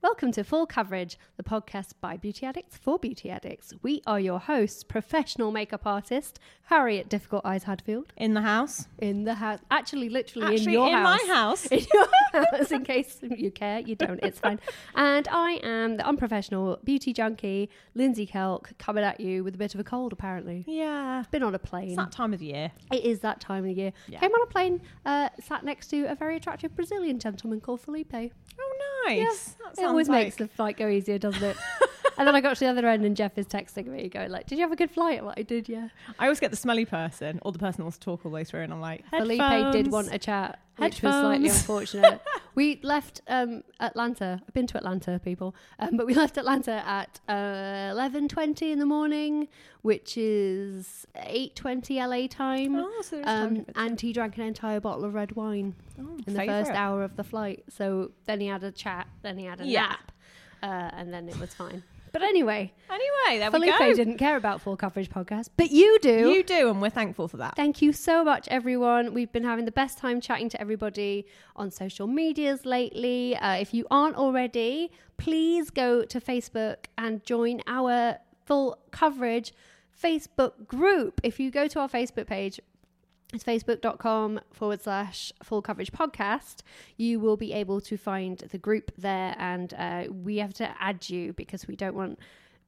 Welcome to Full Coverage, the podcast by beauty addicts for beauty addicts. We are your hosts, professional makeup artist Harriet Difficult Eyes Hadfield, in the house. in the house. Actually, literally in Actually, your in house. my house. In your house, in case you care. You don't, it's fine. And I am the unprofessional beauty junkie, Lindsay Kelk, coming at you with a bit of a cold, apparently. Yeah. Been on a plane. It's that time of year. It is that time of year. Yeah. Came on a plane, uh, sat next to a very attractive Brazilian gentleman called Felipe. Oh, nice. Sounds always like... makes the fight go easier, doesn't it? and then I got to the other end and Jeff is texting me going like, did you have a good flight? I'm like, I did, yeah. I always get the smelly person or the person that wants to talk all the way through, and I'm like, Felipe did want a chat, which was slightly unfortunate. we left um, Atlanta. I've been to Atlanta, people, um, but we left Atlanta at uh, eleven twenty in the morning, which is eight twenty LA time. Oh, so um, and he drank an entire bottle of red wine Oh, in the first hour of the flight. So then he had a chat, then he had a Yeah. nap, uh, and then it was fine. But anyway, Anyway, there Felipe we go. didn't care about full coverage podcast, but you do. You do, and we're thankful for that. Thank you so much, everyone. We've been having the best time chatting to everybody on social medias lately. Uh, if you aren't already, please go to Facebook and join our full coverage Facebook group. If you go to our Facebook page, it's facebook.com forward slash full coverage podcast. You will be able to find the group there, and uh, we have to add you because we don't want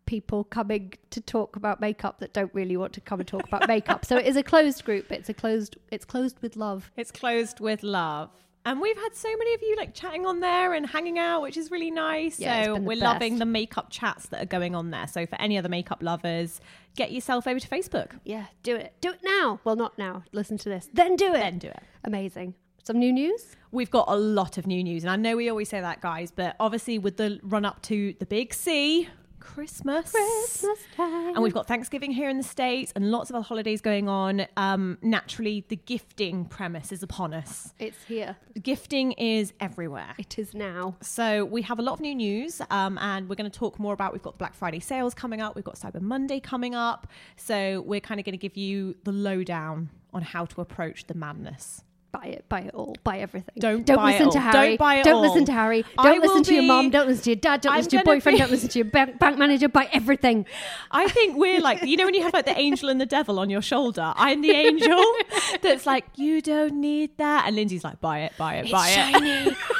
people coming to talk about makeup that don't really want to come and talk about makeup. So it is a closed group. It's a closed. It's closed with love. It's closed with love. And we've had so many of you like chatting on there and hanging out, which is really nice. Yeah, so we're loving the makeup chats that are going on there. So for any other makeup lovers, get yourself over to Facebook. Yeah, do it. Do it now. Well, not now. Listen to this. Then do it. Then do it. Amazing. Some new news. We've got a lot of new news, and I know we always say that, guys, but obviously with the run up to the big C, Christmas, Christmas time. and we've got Thanksgiving here in the states, and lots of other holidays going on. Um, naturally, the gifting premise is upon us. It's here. Gifting is everywhere. It is now. So we have a lot of new news, um, and we're going to talk more about. We've got Black Friday sales coming up. We've got Cyber Monday coming up. So we're kind of going to give you the lowdown on how to approach the madness. Buy it, buy it all, buy everything. Don't don't buy it listen to all. Harry. Don't buy it Don't all. listen to Harry. Don't will listen to your mom. Don't listen to your dad. Don't I'm listen to your boyfriend. be- Don't listen to your bank, bank manager. Buy everything. I think we're like, you know, when you have like the angel and the devil on your shoulder. I'm the angel that's like, you don't need that, and Lindsay's like, buy it, buy it, buy it. shiny. it's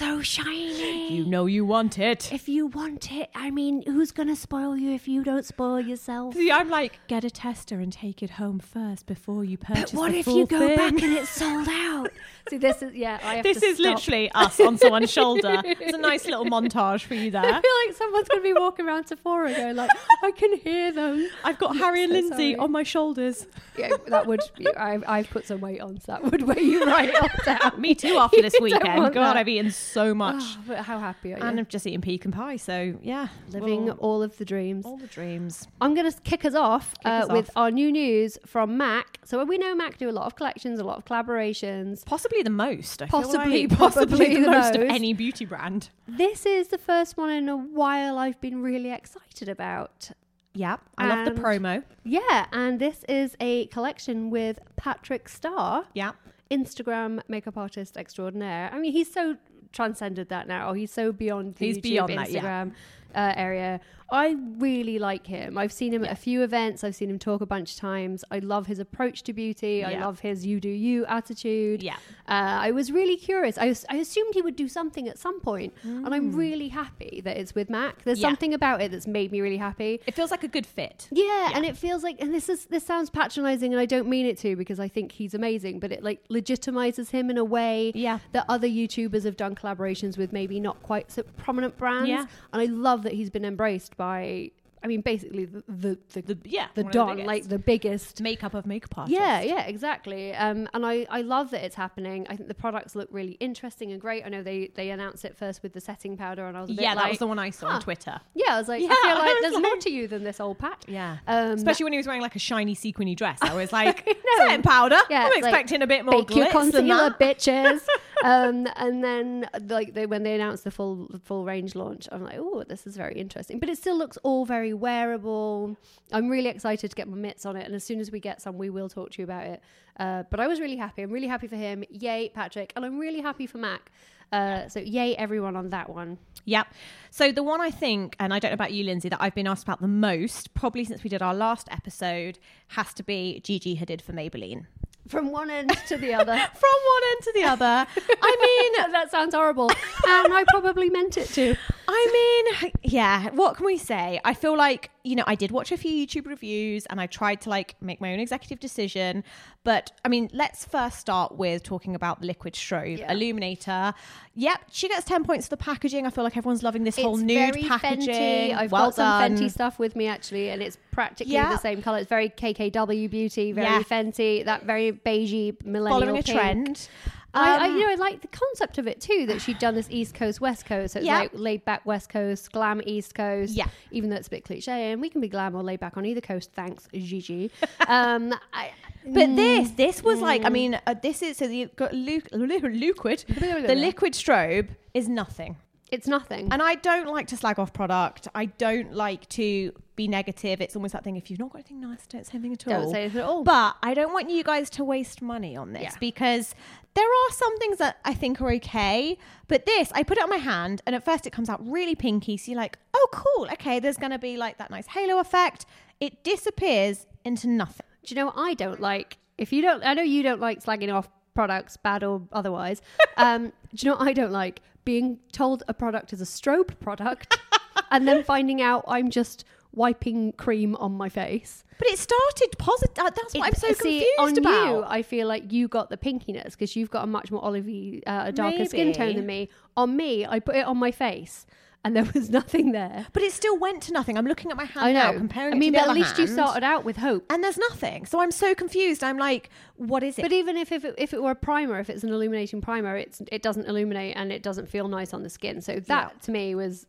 so shiny. You know you want it. if you want it, I mean, who's gonna spoil you if you don't spoil yourself? See, I'm like, get a tester and take it home first before you purchase. But what if you go thing. back and it's sold out? See, this is yeah. I have This to is stop. literally us on someone's shoulder. It's a nice little montage for you there. I feel like someone's gonna be walking around Sephora going like, I can hear them. I've got Harry and so Lindsay sorry. on my shoulders. Yeah, that would. I've, I've put some weight on, so that would weigh you right off down. Me too after this weekend. God, that. I've eaten so much. Oh, but how happy are you? And I've just eaten pecan pie, so yeah. Living well, all of the dreams. all the dreams. I'm going to kick us off Kick uh, us with off. our new news from Mac. So we know Mac do a lot of collections, a lot of collaborations. Possibly the most. I Possibly- like. possibly possibly the, the most of any beauty brand. This is the first one in a while I've been really excited about. Yeah, I love the promo. Yeah, and this is a collection with Patrick Starr, Yeah, Instagram makeup artist extraordinaire. I mean, he's so transcended that now. Oh, he's so beyond the He's YouTube, beyond that, yeah. Instagram uh, area. I really like him. I've seen him at a few events. I've seen him talk a bunch of times. I love his approach to beauty. I love his "you do you" attitude. Yeah. Uh, I was really curious. I, was, I assumed he would do something at some point. point, and Mm. I'm really happy that it's with Mac. There's Yeah. something about it that's made me really happy. it feels like a good fit. Yeah, and it feels like, and this is this sounds patronizing, and I don't mean it to because I think he's amazing, but it like legitimizes him in a way Yeah. that other YouTubers have done collaborations with maybe not quite so prominent brands. Yeah. and I love that he's been embraced by I mean, basically the the the, The- yeah, the the don, biggest. like the biggest. makeup of makeup artists. Yeah, yeah, exactly. Um, and I, I love that it's happening. I think the products look really interesting and great. I know they, they announced it first with the setting powder, and I was yeah, that was the one I saw huh. on Twitter. Yeah, I was like, Yeah, I feel like was there's more to you than this old pack. Yeah. Um, Especially when he was wearing like a shiny sequiny dress. I was like, know. setting powder. Yeah, I'm it's like, expecting a bit more Bake your concealer, bitches. um, and then, like, they, when they announced the full full range launch, I'm like, oh, this is very interesting. But it still looks all very wearable. I'm really excited to get my mitts on it, and as soon as we get some, we will talk to you about it. Uh, but I was really happy. I'm really happy for him. Yay, Patrick, and I'm really happy for Mac. Uh, so yay, everyone on that one. Yep. So the one I think, and I don't know about you, Lindsay, that I've been asked about the most, probably since we did our last episode, has to be Gigi Hadid for Maybelline. From one end to the other. From one end to the other. I mean, that sounds horrible, and I probably meant it to. I mean, yeah, what can we say? I feel like, you know, I did watch a few YouTube reviews and I tried to like make my own executive decision. But I mean, let's first start with talking about the liquid strobe Yeah. illuminator. Yep, she gets 10 points for the packaging. I feel like everyone's loving this whole it's nude very packaging. Fenty. I've well got some. Fenty stuff with me actually, and it's practically Yeah. the same color. It's very KKW beauty, very Yeah. Fenty, that very beigey millennial Following a pink. trend. I, I, Um, you know, I like the concept of it too. That she'd done this East Coast, West Coast. So it's Yeah. like laid back West Coast, glam East Coast. Yeah. Even though it's a bit cliche, and we can be glam or laid back on either coast. Thanks, Gigi. um, I, But this, this was like, I mean, uh, this is so the got lu- lu- liquid, the liquid strobe is nothing. It's nothing. And I don't like to slag off product. I don't like to be negative. It's almost that thing. If you've not got anything nice, don't say anything at all. Don't say anything at all. But I don't want you guys to waste money on this Yeah. because there are some things that I think are okay. But this, I put it on my hand, and at first it comes out really pinky. So you're like, oh, cool. Okay, there's going to be like that nice halo effect. It disappears into nothing. Do you know what I don't like? If you don't, I know you don't like slagging off products, bad or otherwise. Um, do you know what I don't like? Being told a product is a strobe product and then finding out I'm just wiping cream on my face. But it started positive. That's what I'm so See, confused on about. you, I feel like you got the pinkiness because you've got a much more olivey, uh, a darker skin tone than me. On me, I put it on my face and there was nothing there. but it still went to nothing. I'm looking at my hand I now, comparing I it mean, but at least you started out with hope. and there's nothing. So I'm so confused. I'm like, what is it? But even if, if, it, if it were a primer, if it's an illuminating primer, it's it doesn't illuminate and it doesn't feel nice on the skin. So that Yeah. to me was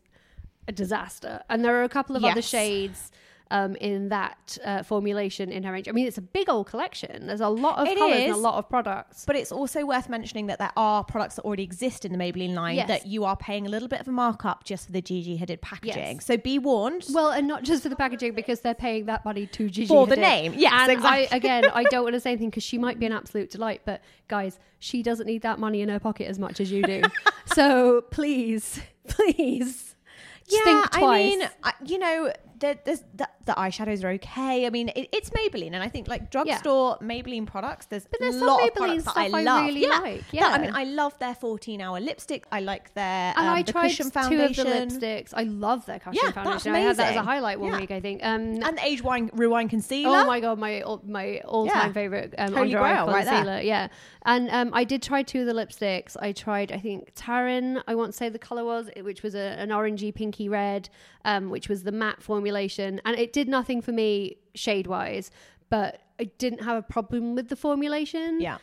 a disaster. And there are a couple of other shades um, in that uh, formulation in her range. I mean, it's a big old collection. There's a lot of It colors and a lot of products. But it's also worth mentioning that there are products that already exist in the Maybelline line Yes. that you are paying a little bit of a markup just for the Gigi Hadid packaging. Yes. So be warned. Well, and not just for the packaging because they're paying that money to Gigi For the name. Yes, and exactly. I, again, I don't want to say anything because she might be an absolute delight, but guys, she doesn't need that money in her pocket as much as you do. so please, please, just think twice. I mean, you know, the, there's, the, the eyeshadows are okay. I mean, it, it's Maybelline, and I think like drugstore Maybelline products. There's, But there's some lot of Maybelline products that stuff I I love. really yeah. like, Yeah, I mean, I love their 14-hour lipstick. I like their and um, I the tried cushion two foundation of the lipsticks. I love their cushion Yeah, that's foundation. I had that as a highlight one Yeah. week, I think. Um, and the Age Wine Rewind Concealer. Oh my god, my all- my all time Yeah. favorite um, Holy under eye grail, right concealer. yeah, and um, I did try two of the lipsticks. I tried, I think Taryn. I won't say the color was, which was a, an orangey pinky red, um, which was the matte formulation, and it did nothing for me shade wise, but I didn't have a problem with the formulation. Yeah.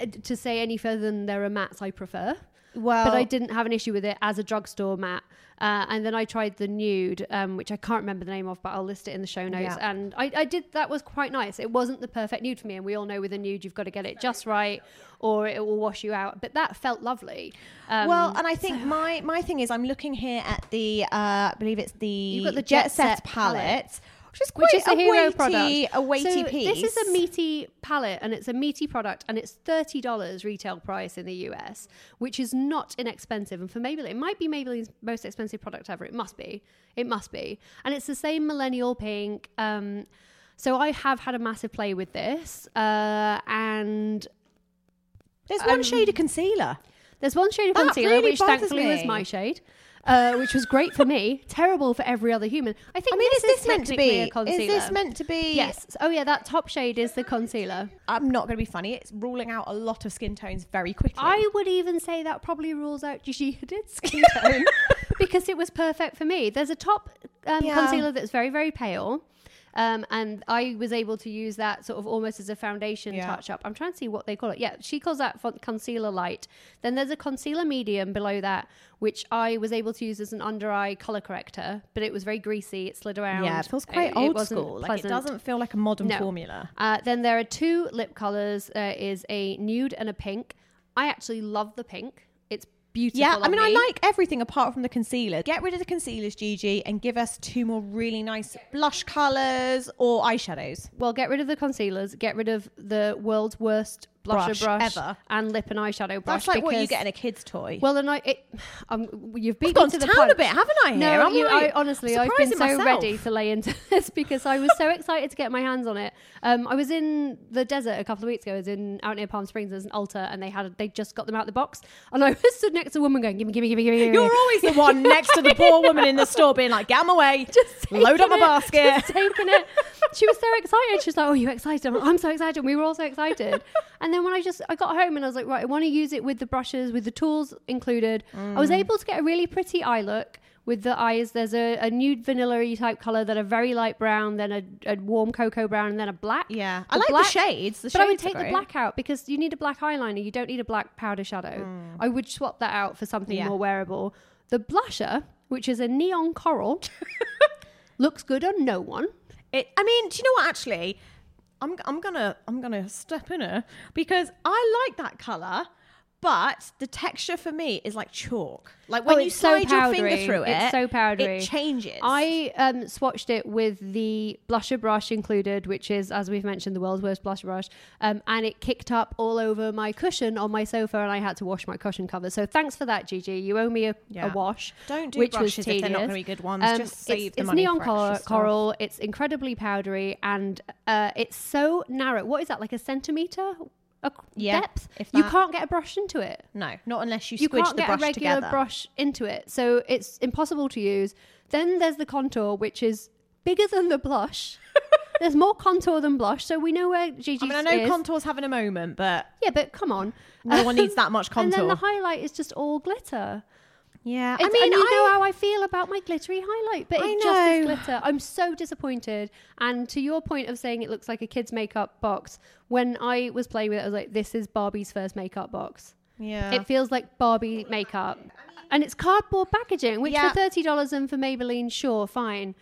Uh, To say any further than there are mattes I prefer. Well, but I didn't have an issue with it as a drugstore matte. Uh, and then I tried the nude, um, which I can't remember the name of, but I'll list it in the show notes. Yeah. And I, I did that was quite nice. It wasn't the perfect nude for me, and we all know with a nude you've got to get it just right, or it will wash you out. But that felt lovely. Um, well, and I think my my thing is I'm looking here at the uh, I believe it's the You've got the Jet, Jet Set, Set palette, palette. Which is quite which is a, hero weighty, product. a weighty so piece. This is a meaty palette, and it's a meaty product, and it's thirty dollars retail price in the US, which is not inexpensive. And for Maybelline, it might be Maybelline's most expensive product ever. It must be. It must be. And it's the same millennial pink. Um, so I have had a massive play with this, uh, and There's one um, shade of concealer. there's one shade of That concealer, really which bothers thankfully was my shade. Uh, which was great for me, terrible for every other human. I think I mean, this is this meant to be? a concealer. Is this meant to be? Yes. Oh yeah, that top shade is the concealer. I'm not going to be funny. It's ruling out a lot of skin tones very quickly. I would even say that probably rules out Gigi Hadid's skin tone because it was perfect for me. There's a top um, Yeah. concealer that's very very pale. Um, and I was able to use that sort of almost as a foundation Yeah. touch up. I'm trying to see what they call it. Yeah, she calls that concealer light. Then there's a concealer medium below that, which I was able to use as an under eye color corrector, but it was very greasy. It slid around. Yeah, it feels quite it old wasn't school. Like it doesn't feel like a modern No. formula. Uh, then there are two lip colors. There is a nude and a pink. I actually love the pink. Beautiful. Yeah, I mean, I like everything apart from the concealer. Get rid of the concealers, Gigi, and give us two more really nice blush colours or eyeshadows. Well, get rid of the concealers. Get rid of the world's worst blusher Brush brush, ever. and lip and eyeshadow brush. That's like what you get in a kid's toy. Well, and I, it, um, you've gone to the town a bit, haven't I, No, here? I'm you, I, honestly, I've been so myself. ready to lay into this because I was so excited to get my hands on it. Um, I was in the desert a couple of weeks ago. I was in out near Palm Springs. There's an Ulta, and they had they just got them out of the box, and I was stood next to a woman going, "Give me, give me, give me, give me." You're always the one next to the poor woman in the store being like, get 'em away, just load up my basket. just taking it. She was so excited. She was like, "Oh, you excited?" I'm, like, I'm so excited. And we were all so excited. And then when I just I got home and I was like, "Right, I want to use it with the brushes, with the tools included." I Mm. was able to get a really pretty eye look. With the eyes, there's a, a nude vanilla type color, then a very light brown, then a, a warm cocoa brown, and then a black. Yeah, The I like black- the shades. The but I would take the black out because you need a black eyeliner. You don't need a black powder shadow. I would swap that out for something Mm. Yeah. more wearable. The blusher, which is a neon coral, looks good on no one. It, I mean, do you know what? Actually, I'm I'm gonna I'm gonna step in her because I like that color, but the texture for me is like chalk. Like when Oh, you it's so slide your finger through it, It's so powdery. It changes. I um, swatched it with the blusher brush included, which is, as we've mentioned, the world's worst blusher brush. Um, and it kicked up all over my cushion on my sofa, and I had to wash my cushion cover. So thanks for that, Gigi. You owe me a, Yeah. a wash. Don't do which brushes was if they're not tedious. gonna be good ones. Um, Just save it's, the it's money neon for cor- coral. It's incredibly powdery, and uh, it's so narrow. What is that? Like a centimeter? A Yeah, depth. you can't get a brush into it no, not unless you, you squidge can't the get brush a regular together. brush into it so it's impossible to use then there's the contour which is bigger than the blush there's more contour than blush so we know where Gigi's I mean, I know is. contour's having a moment, but yeah but come on no one needs that much contour. and then the highlight is just all glitter yeah, I I mean, you know how I feel about my glittery highlight, but I it just is glitter. I'm so disappointed. And to your point of saying it looks like a kid's makeup box, when I was playing with it, I was like, "This is Barbie's first makeup box." yeah. It feels like Barbie makeup. And it's cardboard packaging, which Yeah. for $30 and for Maybelline, sure, fine.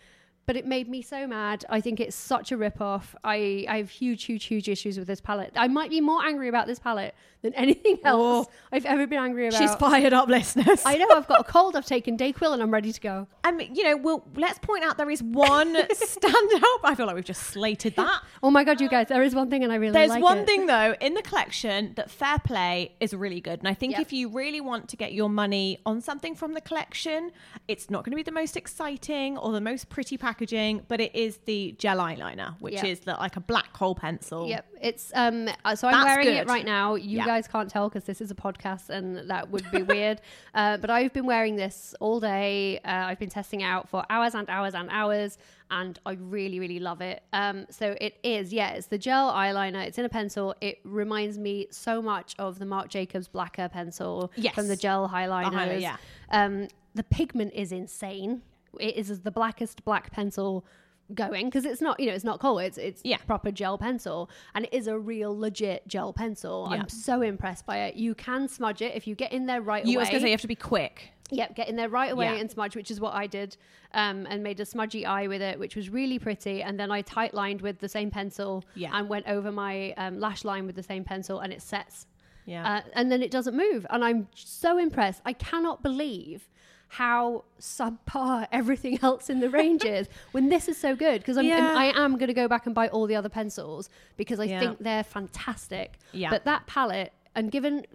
But it made me so mad. I think it's such a rip-off. I, I have huge, huge, huge issues with this palette. I might be more angry about this palette than anything else Oh. I've ever been angry about. She's fired up, listeners. I know I've got a cold. I've taken Dayquil and I'm ready to go. Mean, you know, well, let's point out there is one standout. I feel like we've just slated that. Oh my god, you guys! There is one thing, and I really There's like one it. thing though in the collection that Fair Play is really good, and I think Yep. if you really want to get your money on something from the collection, it's not going to be the most exciting or the most pretty packaging, but it is the gel eyeliner, which Yep. is the, like a black hole pencil. Yep, it's um. uh, So I'm wearing it right now. You Yeah. guys can't tell because this is a podcast, and that would be weird. Uh, but I've been wearing this all day. Uh, I've been testing it out for hours and hours and hours, and I really, really love it. Um, so it is, yeah, it's the gel eyeliner. It's in a pencil. It reminds me so much of the Marc Jacobs Blacquer pencil Yes. from the gel highliners. highlighter, yeah. Um, the pigment is insane. It is the blackest black pencil going because it's not you know it's not kohl it's it's Yeah. proper gel pencil and it is a real legit gel pencil Yeah. i'm so impressed by it you can smudge it if you get in there right You away you was to say you have to be quick. Yep, get in there right away Yeah. and smudge, which is what I did, um, and made a smudgy eye with it, which was really pretty. And then I tight lined with the same pencil, Yeah. and went over my um, lash line with the same pencil, and it sets. Yeah. Uh, and then it doesn't move, and I'm so impressed. I cannot believe how subpar everything else in the range is when this is so good because I'm Yeah. I am going to go back and buy all the other pencils because I Yeah. think they're fantastic. Yeah. But that palette and given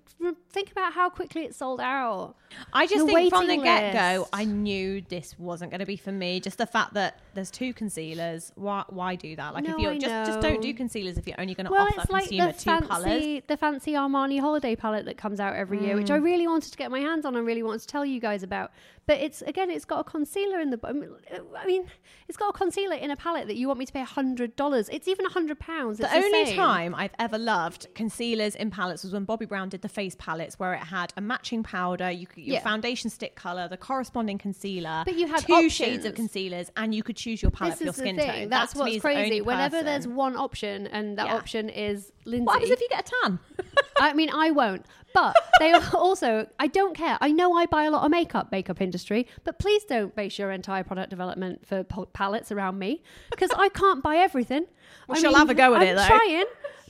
think about how quickly it sold out. I just The think from the waiting get go, list. I knew this wasn't going to be for me. Just the fact that there's two concealers. Why? Why do that? Like No, if you I just just don't do concealers if you're only going to Well, offer it's like consumer the two colors. the fancy Armani holiday palette that comes out every year, which I mm. really wanted to get my hands on and really wanted to tell you guys about. But it's again, it's got a concealer in the. I mean, I mean, it's got a concealer in a palette that you want me to pay hundred dollars. It's even hundred pounds. The only time I've ever loved concealers in palettes was when Bobbi Brown did the face palettes where it had a matching powder, you could, your Yeah. foundation stick color, the corresponding concealer, But you had two shades of concealers, and you could choose your palette this for your skin thing. tone. That's That what's is the crazy. Whenever there's one option and that Yeah. option is Lindsay. what happens if you get a tan? I mean, I won't. But they are also, I don't care. I know I buy a lot of makeup, makeup industry, but please don't base your entire product development for palettes around me because I can't buy everything. Well, I she'll have a go at I'm it, though. trying.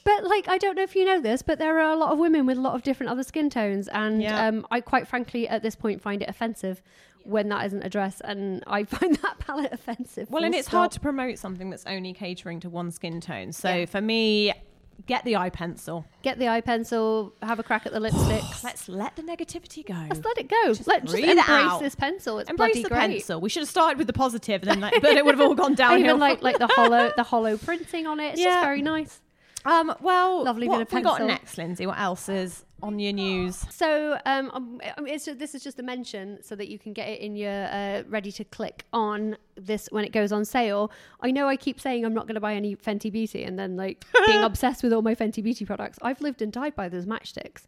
But like, I don't know if you know this, but there are a lot of women with a lot of different other skin tones, and Yeah. um, I quite frankly at this point find it offensive when that isn't addressed, and I find that palette offensive. Well, and it's stop. hard to promote something that's only catering to one skin tone. So Yeah. for me, get the eye pencil. get the eye pencil, have a crack at the lipsticks. Let's let the negativity go. Let's let it go. Let's just breathe it embrace this pencil. It's Embrace bloody the great. pencil. We should have started with the positive, and then like, but it would have all gone downhill. even like like the hollow the hollow printing on it. It's Yeah. just very nice. Um, well, Lovely what bit of have we got next, Lindsay? What else is on your news? So um, um, it's, this is just a mention so that you can get it in your uh, ready to click on this when it goes on sale. I know I keep saying I'm not going to buy any Fenty Beauty and then like being obsessed with all my Fenty Beauty products. I've lived and died by those Match Stix.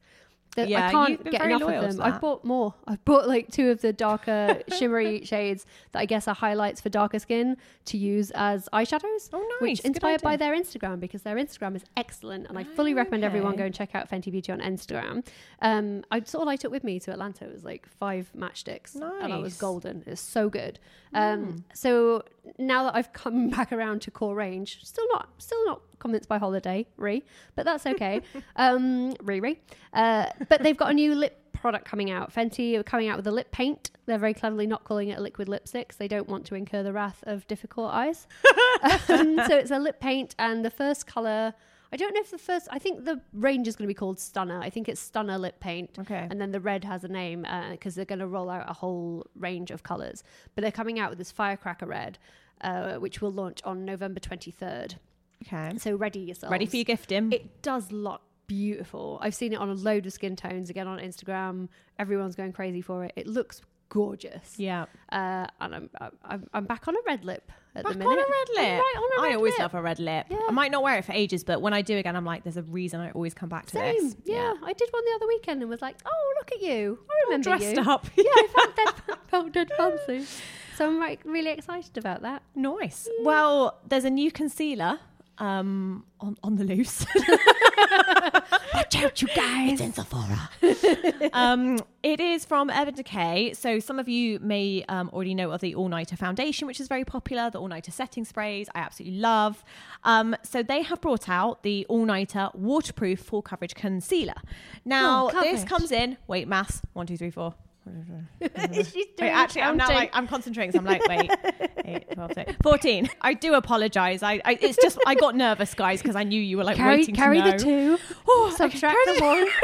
That Yeah, I can't get enough of them. I've bought more. I've bought like two of the darker shimmery shades that I guess are highlights for darker skin to use as eyeshadows. Oh, nice. Which inspired by their Instagram because their Instagram is excellent and I fully recommend everyone Okay. go and check out Fenty Beauty on Instagram. Um, I it's all I took with me to Atlanta. It was like five Match Stix, and I was golden. It was so good. Um, So now that I've come back around to core range, still not still not convinced by Holiday Re, but that's okay. um, Riri, uh, but they've got a new lip product coming out. Fenty are coming out with a lip paint. They're very cleverly not calling it a liquid lipstick. 'cause They don't want to incur the wrath of difficult eyes. um, so it's a lip paint, and the first color. I don't know if the first. I think the range is going to be called Stunna. I think it's Stunna lip paint. Okay. And then the red has a name because they're going to roll out a whole range of colors. But they're coming out with this Firecracker red, uh, which will launch on November twenty third. Okay. So ready yourself. Ready for your gifting? It does look beautiful. I've seen it on a load of skin tones again on Instagram. Everyone's going crazy for it. It looks gorgeous. yeah. Uh, and I'm, I'm I'm back on a red lip at Back the minute. on a red lip. Right on a I red always lip. love a red lip. Yeah. I might not wear it for ages, but when I do again, I'm like, there's a reason I always come back to Same. this. Yeah. I did one the other weekend and was like, oh look at you. I remember dressed you. up. yeah, I felt dead, felt dead fancy. So I'm like really excited about that. Nice. Well, there's a new concealer um, on, on the loose. Watch out, you guys. It's in Sephora. um, it is from Urban Decay. So some of you may um, already know of the All Nighter foundation, which is very popular, the All Nighter setting sprays, I absolutely love. Um, so they have brought out the All Nighter waterproof full coverage concealer. Now, Oh, this comes in, wait, mass, one, two, three, four. She's doing Wait, actually, I'm now like I'm concentrating. So I'm like, wait, 8, 12, 13, 14. I do apologise. I, I, it's just I got nervous, guys, because I knew you were like carry waiting carry to know. the two. Oh, subtract the one.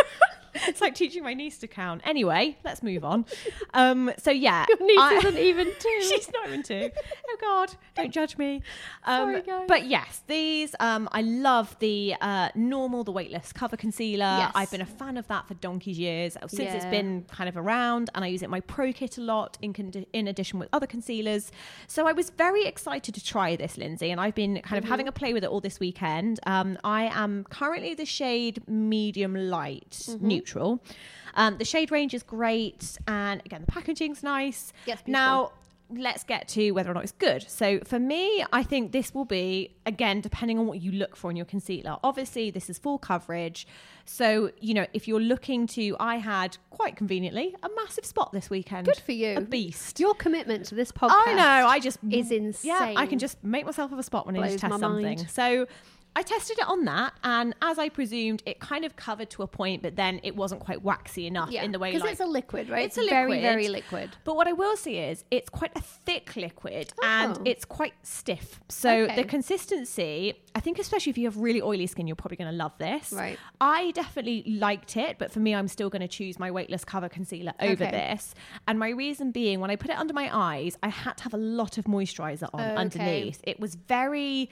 it's like teaching my niece to count. Anyway, let's move on. Um, so yeah, Your niece I- isn't even two. She's not even two. Oh God, don't judge me. Um, Sorry, guys. But yes, these um, I love the uh, normal, the weightless cover concealer. Yes. I've been a fan of that for donkey's years since it's been kind of around, and I use it in my pro kit a lot in con- in addition with other concealers. So I was very excited to try this, Lindsay, and I've been kind of Mm-hmm. having a play with it all this weekend. Um, I am currently the shade medium light Mm-hmm. Neutral. Um, the shade range is great, and again, the packaging's nice. Yes, beautiful. now let's get to whether or not it's good. So for me, I think this will be again depending on what you look for in your concealer. Obviously, this is full coverage. So, you know, if you're looking to I had quite conveniently a massive spot this weekend. Good for you. A beast. Your commitment to this podcast. I know, I just is insane. Yeah, I can just make myself have a spot when I need to test something. mind. So I tested it on that, and as I presumed, it kind of covered to a point, but then it wasn't quite waxy enough yeah, in the way because like it's a liquid, right? It's a very liquid. very liquid. But what I will say is it's quite a thick liquid and Oh. it's quite stiff. So Okay. the consistency, I think especially if you have really oily skin, you're probably going to love this. Right. I definitely liked it, but for me, I'm still going to choose my weightless cover concealer over Okay. this. And my reason being, when I put it under my eyes, I had to have a lot of moisturizer on Okay. underneath. It was very.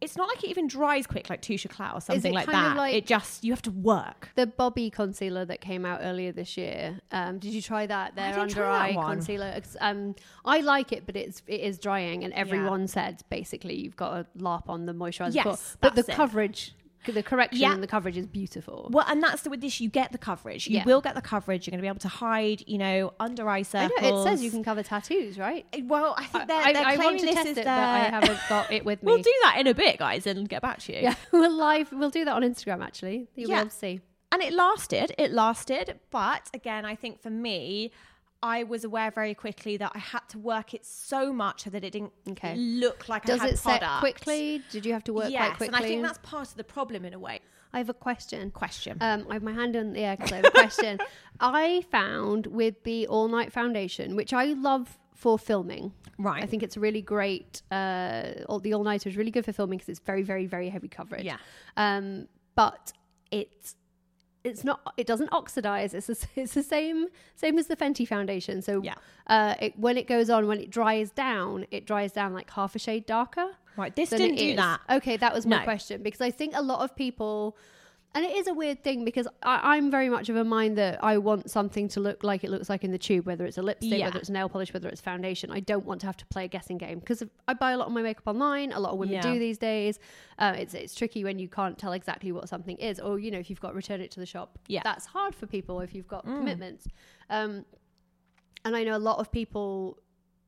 It's not like it even dries quick like Touche Eclat or something like that. like- it just you have to work. The Bobbi concealer that came out earlier this year. Um, did you try that? Their didn't under eye concealer. Um, I like it, but it's it is drying, and everyone said basically you've got a larp on the moisturizer. Yes, but, but the it. coverage the correction Yeah. and the coverage is beautiful. Well, and that's the with this. You get the coverage. You Yeah. will get the coverage. You're going to be able to hide, you know, under eye I circles. know it says you can cover tattoos, right? Eh, well, I think they're, I, they're I claiming to this is it, their... but I haven't got it with me. We'll do that in a bit, guys, and get back to you. Yeah, we'll live. We'll do that on Instagram. Actually, you'll Yeah. be able to see. and it lasted it lasted but again i think for me i was aware very quickly that i had to work it so much so that it didn't Okay. look like Does i had it set quickly? Did you have to work yes quite quickly? and i think that's part of the problem in a way I have a question. question Um, I have my hand on the air because I have a question. I found with the All Night Foundation, which I love for filming. Right. I think it's a really great. Uh, all, the All Nighter is really good for filming because it's very, very, very heavy coverage. Yeah. Um, but it's it's not. It doesn't oxidize. It's the, it's the same same as the Fenty foundation. So Yeah. uh, it, when it goes on, when it dries down, it dries down like half a shade darker. Right, this didn't do is. that. Okay, that was my No. question because I think a lot of people, and it is a weird thing because I, I'm very much of a mind that I want something to look like it looks like in the tube, whether it's a lipstick, Yeah. whether it's nail polish, whether it's foundation. I don't want to have to play a guessing game because I buy a lot of my makeup online. A lot of women Yeah. do these days. Uh, it's it's tricky when you can't tell exactly what something is, or you know if you've got to return it to the shop. Yeah. that's hard for people if you've got commitments. Um, and I know a lot of people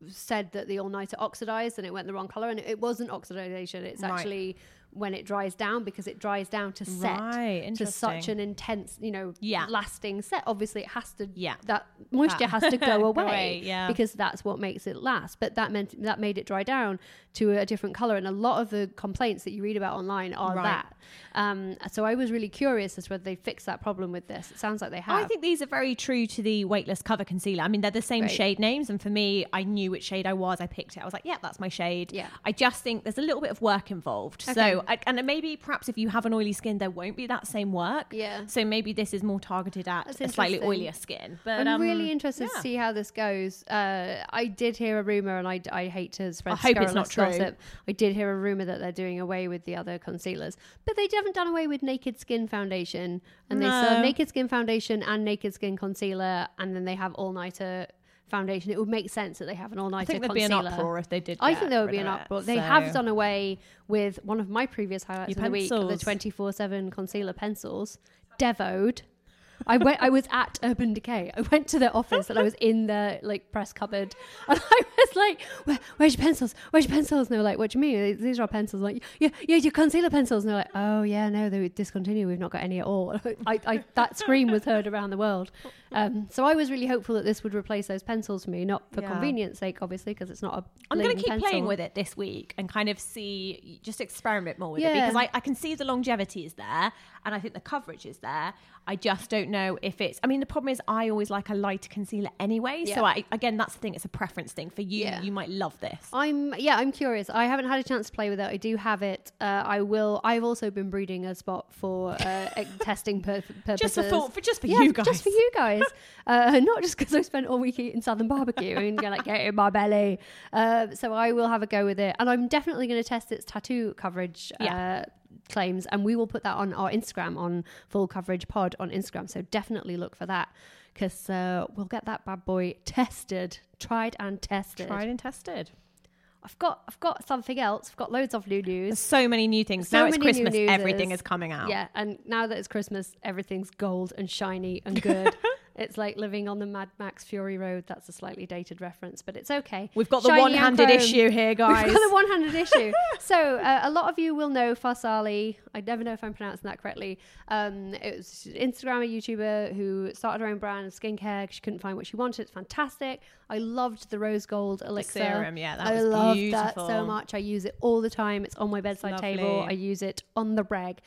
said that the all nighter oxidized and it went the wrong color, and it wasn't oxidization. It's Right. actually when it dries down because it dries down to set Right, to such an intense, you know, Yeah. lasting set. Obviously, it has to. Yeah. that moisture That- has to go away, away, yeah. because that's what makes it last. But that meant that made it dry down to a different color, and a lot of the complaints that you read about online are Right. that. Um, so I was really curious as to whether they fixed that problem with this. It sounds like they have. I think these are very true to the weightless cover concealer. I mean, they're the same Right. shade names, and for me, I knew which shade I was. I picked it. I was like, "Yeah, that's my shade." Yeah. I just think there's a little bit of work involved. Okay. So, I, and maybe perhaps if you have an oily skin, there won't be that same work. Yeah. So maybe this is more targeted at That's a slightly oilier skin. But I'm um, really interested yeah. to see how this goes. Uh, I did hear a rumor, and I, I hate to spread I hope it's not true. gossip. I did hear a rumor that they're doing away with the other concealers, but they haven't done away with Naked Skin Foundation, and they serve Naked Skin Foundation and Naked Skin Concealer, and then they have All Nighter Foundation. It would make sense that they have an All night. I think there'd be an uproar if they did. I think there would be an it. uproar. They So- have done away with one of my previous highlights Your of the week, the 24 7 concealer pencils, Devoed. I went. I was at Urban Decay. I went to their office and I was in their like press cupboard, and I was like, Where, "Where's your pencils? Where's your pencils?" And they were like, "What do you mean? These are our pencils." I'm like, yeah, yeah, your concealer pencils. And they're like, "Oh yeah, no, they discontinued. We've not got any at all." I, I that scream was heard around the world. Um, so I was really hopeful that this would replace those pencils for me, not for Yeah. convenience sake, obviously, because it's not a. I'm going to keep playing with it this week and kind of see, just experiment more with it because I, I can see the longevity is there and I think the coverage is there. I just don't know if it's. I mean, the problem is I always like a lighter concealer anyway. So I, again, that's the thing. It's a preference thing for you. Yeah. You might love this. I'm yeah, I'm curious. I haven't had a chance to play with it. I do have it. Uh, I will. I've also been breeding a spot for uh, testing pur- purposes. Just for thought, for just for yeah, you guys. just for you guys. Uh, not just because I spent all week eating southern barbecue and you're like get it in my belly. Uh, so I will have a go with it, and I'm definitely going to test its tattoo coverage. Yeah. Claims and we will put that on our instagram on full coverage pod on instagram so definitely look for that because uh, we'll get that bad boy tested tried and tested Tried and tested. I've got I've got something else. I've got loads of new There's news. so many new things. So now it's Christmas. Everything is coming out. Yeah, and now that it's Christmas, everything's gold and shiny and good. it's like living on the Mad Max Fury Road. That's a slightly dated reference, but it's okay. We've got the Shiny one-handed issue here, guys. We've got the one-handed issue. So uh, a lot of you will know Farsali. I never know if I'm pronouncing that correctly. Um, it was an Instagram, a YouTuber who started her own brand of skincare. She couldn't find what she wanted. It's fantastic. I loved the rose gold elixir. serum, yeah, that I love that so much. I use it all the time. It's on my bedside table. I use it on the reg.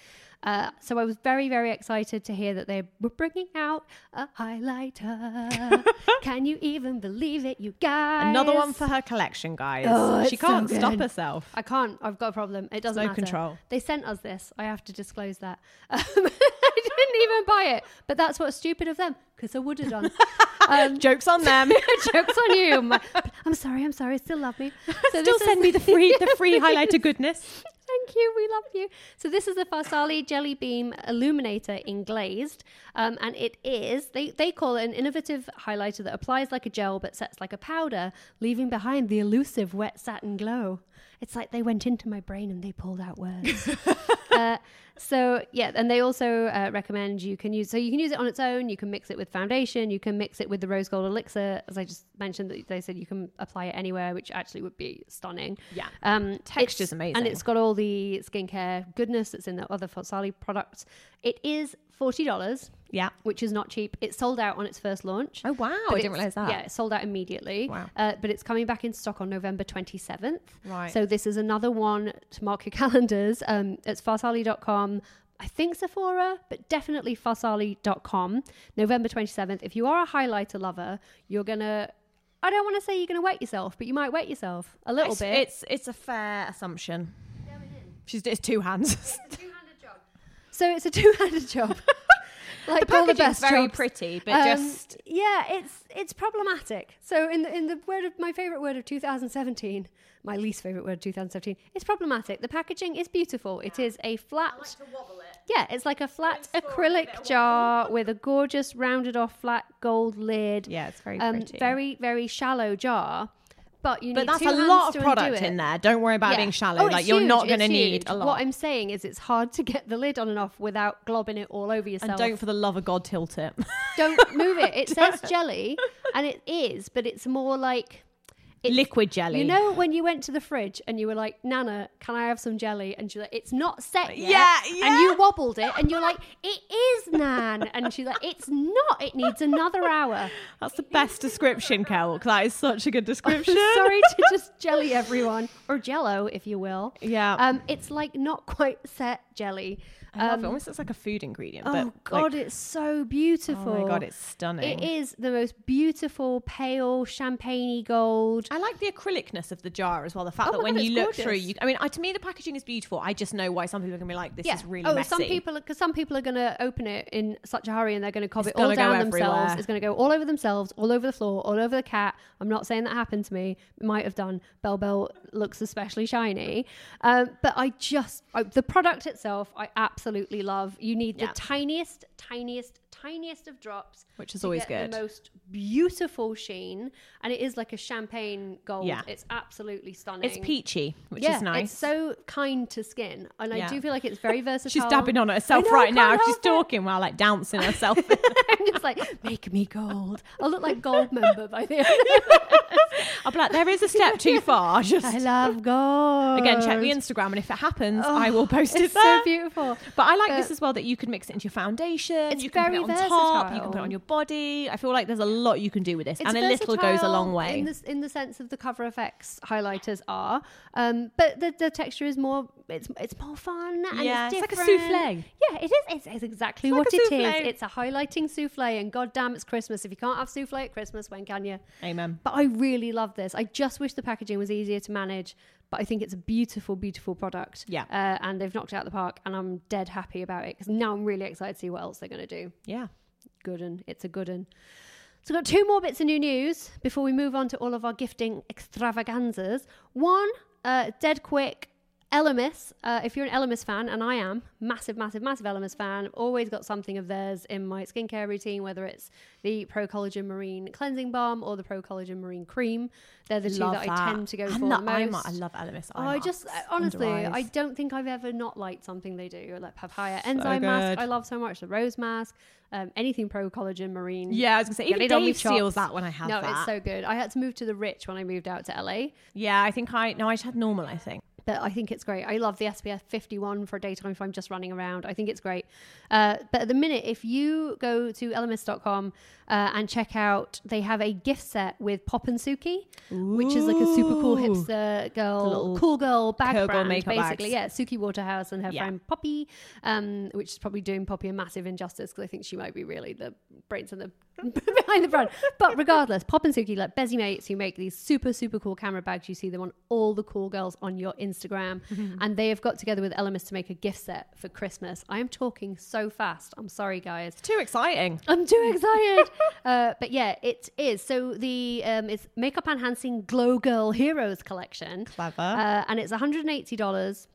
Uh, so I was very, very excited to hear that they were bringing out a highlighter. Can you even believe it, you guys? Another one for her collection, guys. Oh, she can't stop herself. I can't. I've got a problem. It doesn't no matter. control. They sent us this. I have to disclose that. Um, I didn't even buy it, but that's what's stupid of them because I would have done. Um, Jokes on them. jokes on you. I'm, sorry. I'm sorry. Still love me. So Still is- send me the free the free highlighter goodness. Thank you. We love you. So this is the Farsali Jelly Beam Illuminator in glazed, um, and it is they they call it an innovative highlighter that applies like a gel but sets like a powder, leaving behind the elusive wet satin glow. It's like they went into my brain and they pulled out words. uh, so yeah, and they also uh, recommend you can use so you can use it on its own. You can mix it with foundation. You can mix it with the rose gold elixir, as I just mentioned. That they said you can apply it anywhere, which actually would be stunning. Yeah. um, Texture's amazing. and it's got all the skincare goodness that's in the other Farsali products. It is forty dollars, Yeah. which is not cheap. It sold out on its first launch. Oh wow! I didn't realize that. Yeah, it sold out immediately. Wow. Uh, but it's coming back in stock on November 27th. Right. So this is another one to mark your calendars. Um, it's farsali.com. I think Sephora, but definitely farsali.com. November 27th. If you are a highlighter lover, you're to, I don't want to say you're going to wet yourself, but you might wet yourself a little it's, bit. It's it's a fair assumption. She's it's two hands. so it's a two-handed job. like the all the packaging's best very jobs. pretty, but Um, just yeah, it's it's problematic. So in the in the word of my favorite word of 2017, my least favorite word of 2017, it's problematic. The packaging is beautiful. It is a flat. Yeah, it's like a flat acrylic jar with a gorgeous rounded off flat gold lid. yeah, it's very um, pretty. very very shallow jar. But you but that's a lot of product in there. Don't worry about Yeah. being shallow. Oh, like you're huge, not going to need a lot. What I'm saying is, it's hard to get the lid on and off without globbing it all over yourself. and don't, for the love of God, tilt it. Don't move it. It says jelly, and it is, but it's more like it's, Liquid jelly. You know when you went to the fridge and you were like, "Nana, can I have some jelly?" And she's like, "It's not set yet." Yeah, yeah. And you wobbled it, and you're like, "It is, Nan." And she's like, "It's not. It needs another hour." That's the best description, Kel. That is such a good description. Sorry to just jelly everyone, or Jello, if you will. Yeah. Um, it's like not quite set jelly. I love Um, it. Almost looks like a food ingredient. Oh but God, like, it's so beautiful. oh my god, it's stunning. It is the most beautiful, pale, champagne gold. I like the acrylicness of the jar as well. The fact Oh that when God, you look through, you, I mean, I, to me, the packaging is beautiful. I just know why some people are going to be like, "This is really oh, messy." some people because some people are going to open it in such a hurry and they're going to cob It's it all down themselves. everywhere. It's going to go all over themselves, all over the floor, all over the cat. I'm not saying that happened to me. It might have done. Bell Bell looks especially shiny, um, but I just I, the product itself I absolutely love. You need Yeah. the tiniest, tiniest, tiniest of drops, Which is always get good. The most beautiful sheen, and it is like a champagne gold. Yeah. It's absolutely stunning. it's peachy, which yeah, is nice. It's so kind to skin, and I Yeah. do feel like it's very versatile. She's dabbing on herself know, right now. She's it. talking while like dancing herself. I'm just like, make me gold. I'll look like gold member by the end. I'll be like, there is a step too far. Just I love gold. again, check the Instagram, and if it happens, I will oh, post it It's there. so beautiful. But I like But- this as well that you can mix it into your foundation. It's you can very put it on top. You can put it on your body. I feel like there's a lot you can do with this, It's and a little goes a long way. in the, in the sense of the Cover FX highlighters are, um, but the, the texture is more it's it's more fun and Yeah, it's, it's like a souffle. Yeah, it is. It's, it's exactly It's what a it is. It's a highlighting souffle, and goddamn, it's Christmas. If you can't have souffle at Christmas, when can you? Amen. But I really love this. I just wish the packaging was easier to manage, but I think it's a beautiful, beautiful product. Yeah. Uh, and they've knocked it out of the park, and I'm dead happy about it because now I'm really excited to see what else they're going to do. Yeah. Good un. It's a good un. So, we've got two more bits of new news before we move on to all of our gifting extravaganzas. One, uh, dead quick. Elemis, uh, if you're an Elemis fan, and I am, massive, massive, massive Elemis fan, always got something of theirs in my skincare routine, whether it's the Pro Collagen Marine Cleansing Balm or the Pro Collagen Marine Cream. They're the two that, I tend to go and for the the most. I love Elemis. Oh, I just honestly, I don't think I've ever not liked something they do. Like papaya enzyme mask. I love so much. The rose mask, um, anything pro collagen marine. Yeah, I was gonna say even it on me Dave steals that when I have that. no, that. it's so good. I had to move to the rich when I moved out to LA, yeah, I think I no, I just had normal. I think. But I think it's great. I love the SPF 51 for daytime if I'm just running around. I think it's great. Uh, but at the minute, if you go to elemis.com uh, and check out, they have a gift set with Pop and Suki, which is like a super cool hipster girl, cool girl bag cool girl brand, makeup basically. bags. Yeah, Suki Waterhouse and her Yeah. friend Poppy, um, which is probably doing Poppy a massive injustice because I think she might be really the brains and the behind the brand. But regardless, Pop and Suki, like Bezzy mates who make these super, super cool camera bags. You see them on all the cool girls on your Instagram. And they have got together with Elemis to make a gift set for Christmas. I am talking so fast. I'm sorry, guys. Too exciting. I'm too excited. uh, but yeah, it is. So the um, it's makeup enhancing Glow Girl Heroes collection. Clever. Uh, and it's $180.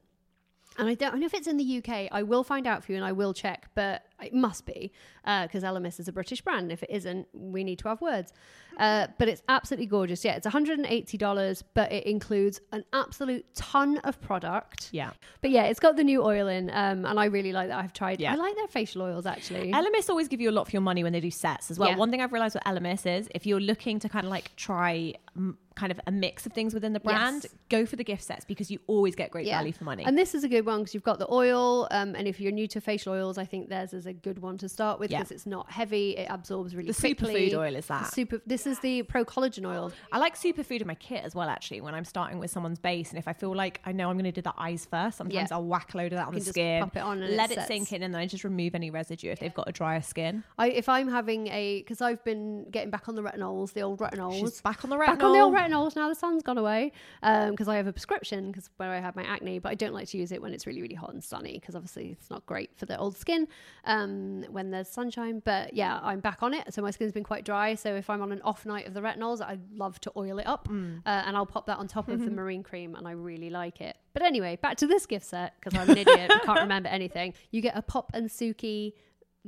And I don't I know if it's in the UK. I will find out for you and I will check. But it must be because Elemis is a British brand. If it isn't, we need to have words. Uh, but it's absolutely gorgeous. Yeah, it's $180, but it includes an absolute ton of product. Yeah. But yeah, it's got the new oil in, um, and I really like that. I've tried. Yeah. I like their facial oils actually. Elemis always give you a lot for your money when they do sets as well. Yeah. One thing I've realized with Elemis is if you're looking to kind of like try mm, kind of a mix of things within the brand, Yes. go for the gift sets because you always get great value for money. And this is a good one because you've got the oil, um, and if you're new to facial oils, I think theirs is a good one to start with Yeah. because it's not heavy, it absorbs really The quickly. superfood oil is The that. super. This is the pro collagen oil. I like superfood in my kit as well, actually, when I'm starting with someone's base. And if I feel like I know I'm going to do the eyes first, sometimes Yeah. I'll whack a load of that on the skin, pop it on and let it it, sink in, and then I just remove any residue if they've got a drier skin. I, if I'm having a, because I've been getting back on the retinols, the old retinols. She's back on the Back on the old retinols now. The sun's gone away because I have a prescription because where I have my acne, but I don't like to use it when it's really really hot and sunny because obviously it's not great for the old skin um, when there's sunshine. But yeah, I'm back on it, so my skin's been quite dry. So if I'm on an off night of the retinols, I love to oil it up, Mm. uh, and I'll pop that on top of the marine cream, and I really like it. But anyway, back to this gift set because I'm an idiot, and can't remember anything. You get a Pop and Suki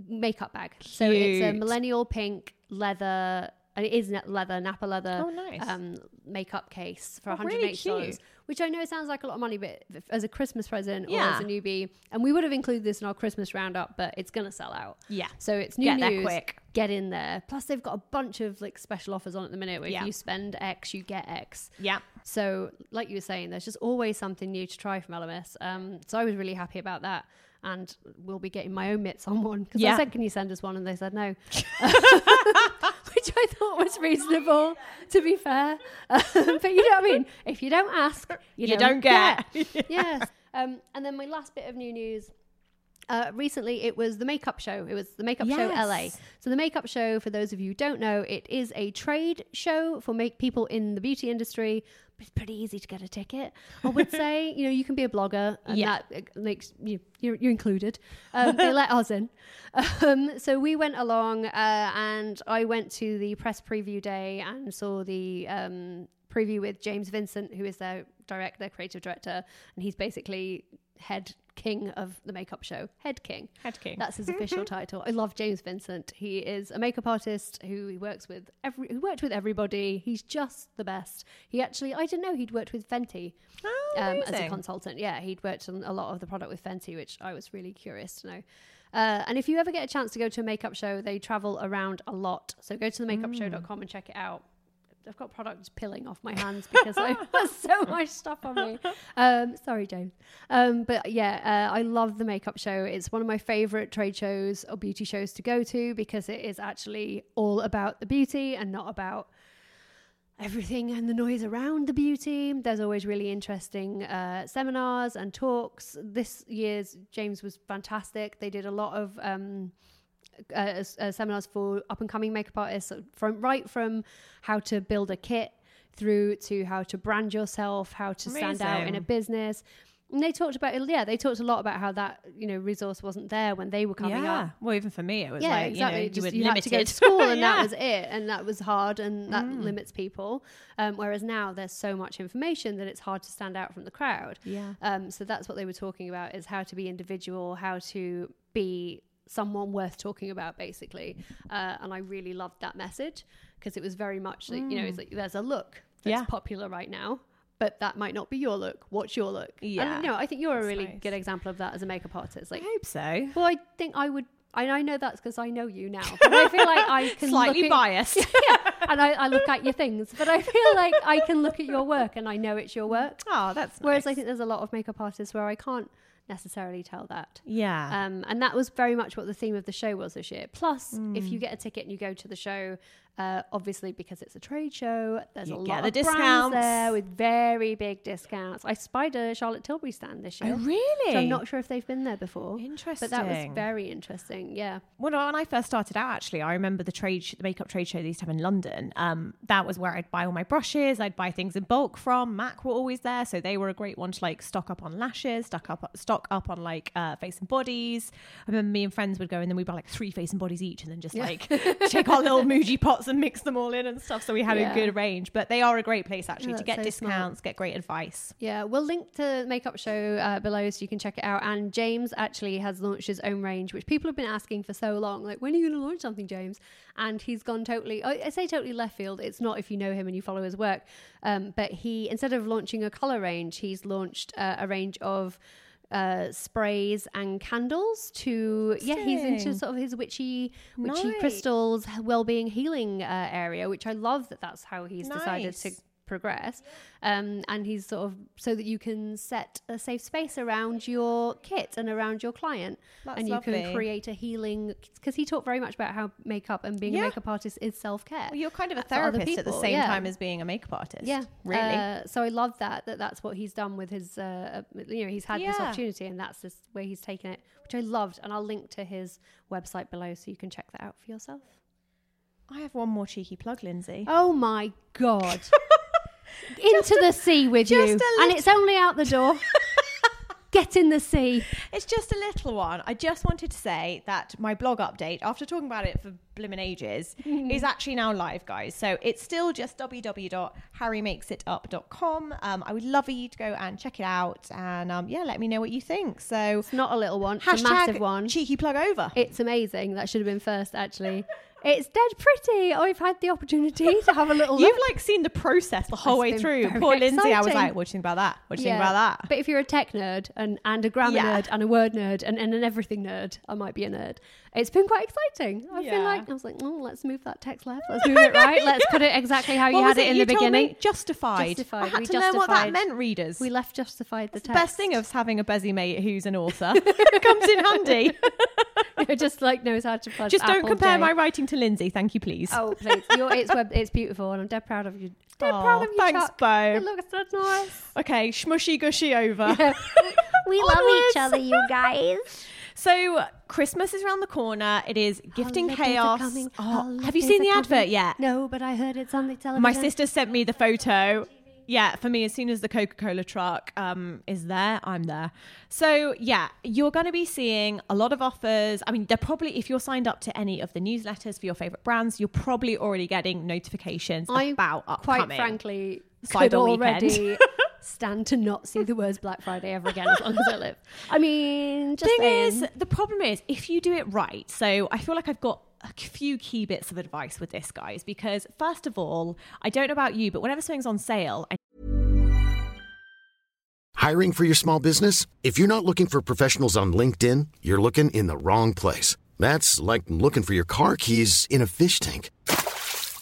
makeup bag. So it's a millennial pink leather, and it is leather, Napa leather Oh, nice. um, makeup case for Oh, really $180, cute. which I know sounds like a lot of money, but as a Christmas present or as a newbie, and we would have included this in our Christmas roundup, but it's going to sell out. Yeah. So it's new Get news. quick. Get in there. Plus, they've got a bunch of like special offers on at the minute where Yeah. if you spend X, you get X. Yeah. So, like you were saying, there's just always something new to try from Elemis. Um, so I was really happy about that. And we'll be getting my own mitts on one because I said, "Can you send us one?" And they said no, which I thought was reasonable. To be fair, um, but you know what I mean. If you don't ask, you, You don't, don't get. yes. Um, and then my last bit of new news. Uh, recently, it was the makeup show. It was the makeup show LA. So the makeup show, for those of you who don't know, it is a trade show for make people in the beauty industry. It's pretty easy to get a ticket. I would say, you know, you can be a blogger, and Yeah. that uh, makes you you're, you're included. Um, they let us in. Um, so we went along, uh, and I went to the press preview day and saw the um, preview with James Vincent, who is their direct, their creative director, and he's basically head king of the makeup show. Head king. Head king. That's his official title. I love James Vincent. He is a makeup artist who he works with every who worked with everybody. He's just the best. He actually I didn't know he'd worked with Fenty Oh, um, as a consultant. Yeah, he'd worked on a lot of the product with Fenty, which I was really curious to know. Uh, and if you ever get a chance to go to a makeup show, they travel around a lot. So go to themakeupshow.com and check it out. I've got products pilling off my hands because I have so much stuff on me. Um, sorry, James. Um, but yeah, uh, I love the makeup show. It's one of my favorite trade shows or beauty shows to go to because it is actually all about the beauty and not about everything and the noise around the beauty. There's always really interesting uh, seminars and talks. This year's James was fantastic. They did a lot of um, uh, uh, seminars for up and coming makeup artists, from right from how to build a kit through to how to brand yourself, how to stand out in a business. And they talked about yeah, they talked a lot about how that you know resource wasn't there when they were coming yeah. up Well, even for me, it was yeah, like, exactly. you know, you, Just were you had to go to school, and Yeah. that was it, and that was hard, and that limits people. Um, whereas now there's so much information that it's hard to stand out from the crowd. Yeah. Um, so that's what they were talking about: is how to be individual, how to be someone worth talking about, basically. Uh, and I really loved that message because it was very much like, you know, it's like there's a look that's Yeah. popular right now. But that might not be your look. What's your look? Yeah. and, you know, I think you're a really nice. good example of that as a makeup artist. Like, I hope so. well, I think I would. I, I know that's because I know you now. But I feel like I can Slightly at, biased. yeah, and I, I look at your things. But I feel like I can look at your work and I know it's your work. Oh, that's Whereas I think there's a lot of makeup artists where I can't necessarily tell that. yeah. Um, and that was very much what the theme of the show was this year. Plus, if Mm. you get a ticket and you go to the show, uh, obviously because it's a trade show, there's You a lot of discounts. there with very big discounts. I spied a Charlotte Tilbury stand this year. oh, really? So I'm not sure if they've been there before. Interesting. But that was very interesting. Yeah. Well, when I first started out, actually, I remember the trade, sh- the makeup trade show they used to have in London. Um, that was where I'd buy all my brushes. I'd buy things in bulk from. Mac were always there, so they were a great one to like stock up on lashes, stock up, stock up on like uh, face and bodies. I remember me and friends would go, and then we'd buy like three face and bodies each, and then just like take our little Muji pots and mix them all in and stuff. So we had Yeah. a good range. But they are a great place actually to get so smart. discounts, get great advice. Yeah, we'll link to the makeup show uh, below so you can check it out. And James actually has launched his own range, which people have been asking for so long. Like, when are you going to launch something, James? And he's gone totally, I I say totally left field. It's not if you know him and you follow his work. Um, but he, instead of launching a color range, he's launched uh, a range of uh, sprays and candles to yeah he's into sort of his witchy witchy Nice. crystals well-being healing uh, area which i love that that's how he's decided to Nice. Progress um, and he's sort of so that you can set a safe space around your kit and around your client That's and you can create a healing because he talked very much about how makeup and being a makeup artist is self-care Well, you're kind of a therapist at the same yeah. time as being a makeup artist. yeah, Really? Uh, so I love that that that's what he's done with his. Uh, uh, you know, he's had this opportunity, and that's this where he's taken it, which I loved. And I'll link to his website below so you can check that out for yourself. I have one more cheeky plug, Lindsay. Oh my god! Into the sea with you, a and it's only out the door. Get in the sea. It's just a little one. I just wanted to say that my blog update, after talking about it for blimmin' ages, is actually now live, guys. So it's still just www.harrymakesitup.com. Um, I would love for you to go and check it out and um, yeah, let me know what you think. So It's not a little one; it's a massive one. cheeky plug over. It's amazing. That should have been first, actually. It's dead pretty. Oh, I've had the opportunity to have a little. You've look. like seen the process the whole way through. Poor Lindsay, I was like, what do you think about that? What do you think about that? But if you're a tech nerd and, and a grammar Yeah. nerd and a word nerd and, and an everything nerd, I might be a nerd. It's been quite exciting. Been Yeah. like, I was like, oh, let's move that text left. Let's move it right. Let's put it exactly how you had it in you the beginning. Justified. Justified. I had We to learn what that meant, readers. We left justified the the text. best thing of having a busy mate who's an author comes in handy. It just like knows how to press Just don't compare my writing to Lindsay, thank you, please. Oh, please. Your, it's, web, it's beautiful and I'm dead proud of you. Dead proud of you, thanks, Chuck. Bo. It looks so nice. Okay, smushy gushy over. We love each other, you guys. So Christmas is around the corner. It is gifting Holidays chaos. Oh, have you seen the coming. advert yet? No, but I heard it's on the television. My sister sent me the photo. Yeah, for me, as soon as the Coca Cola truck um, is there, I'm there. So, yeah, you're going to be seeing a lot of offers. I mean, they're probably, if you're signed up to any of the newsletters for your favorite brands, you're probably already getting notifications I about upcoming. quite frankly Cyber could weekend. already stand to not see the words Black Friday ever again as long as I live. I mean, just thing saying. is, the problem is if you do it right. So I feel like I've got a few key bits of advice with this, guys, because first of all, I don't know about you, but whenever something's on sale, I Hiring for your small business? If you're not looking for professionals on LinkedIn, you're looking in the wrong place. That's like looking for your car keys in a fish tank.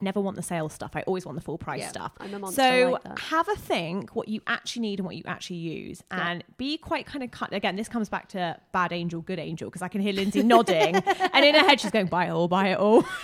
Never want the sale stuff. I always want the full price Yeah, stuff. I'm a monster so like have a think what you actually need and what you actually use, and be quite kind of cut. Again, this comes back to bad angel, good angel, because I can hear Lindsay nodding, and in her head she's going, "Buy it all, buy it all."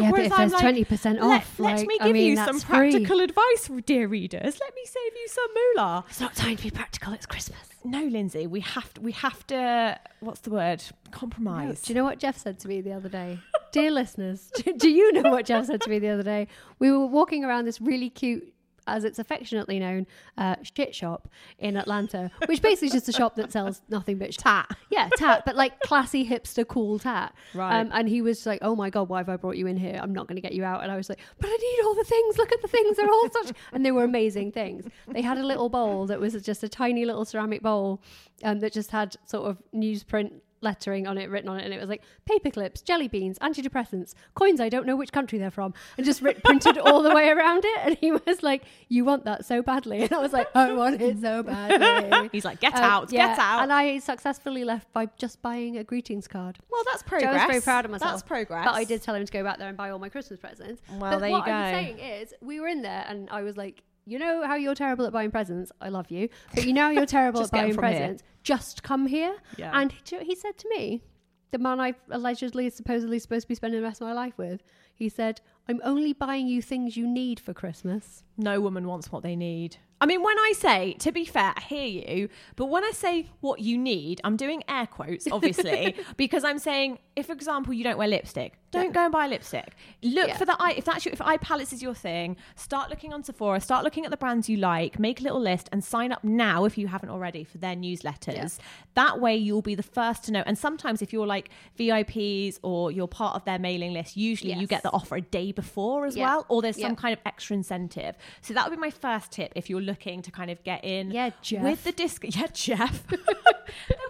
Yeah, but Whereas if I'm there's like, 20% off, let like, me I give mean, you some free. practical advice, dear readers. Let me save you some moolah. It's not time to be practical. It's Christmas. No, Lindsay, we have to. We have to. What's the word? No, Compromise. do you know what Jeff said to me the other day? Dear listeners, do, do you know what Jeff said to me the other day? We were walking around this really cute, as it's affectionately known, uh, shit shop in Atlanta, which basically is just a shop that sells nothing but Tat. Yeah, tat, but like classy hipster cool tat. Right. Um, and he was like, "Oh my god, why have I brought you in here? I'm not going to get you out." And I was like, "But I need all the things. Look at the things. They're all such." And they were amazing things. They had a little bowl that was just a tiny little ceramic bowl, um, that just had sort of newsprint lettering on it written on it and it was like paper clips jelly beans antidepressants coins i don't know which country they're from and just writ- printed all the way around it and he was like you want that so badly and i was like i want it so badly He's like, get Um, out, yeah, get out. and i successfully left by just buying a greetings card well, that's so progress. I was very proud of myself. That's progress. But I did tell him to go back there and buy all my Christmas presents. Well, but there you what I'm saying is, we were in there and I was like, you know how you're terrible at buying presents? I love you. But you know how you're terrible at Just get 'em buying from here. presents? Just come here. Yeah. And he, he said to me, the man I allegedly, supposedly supposed to be spending the rest of my life with, he said, I'm only buying you things you need for Christmas. no woman wants what they need. I mean, when I say, to be fair, I hear you, but when I say what you need, I'm doing air quotes, obviously, because I'm saying, if, for example, you don't wear lipstick, don't go and buy lipstick. Look Yeah. for the eye. If that's your, if eye palettes is your thing, start looking on Sephora, start looking at the brands you like, make a little list, and sign up now if you haven't already for their newsletters. That way, you'll be the first to know. And sometimes, if you're like VIPs or you're part of their mailing list, usually you get the offer a day before as Yeah. well, or there's some kind of extra incentive. So that would be my first tip if you're looking to kind of get in. Yeah, Jeff. With the disc, yeah, Jeff. there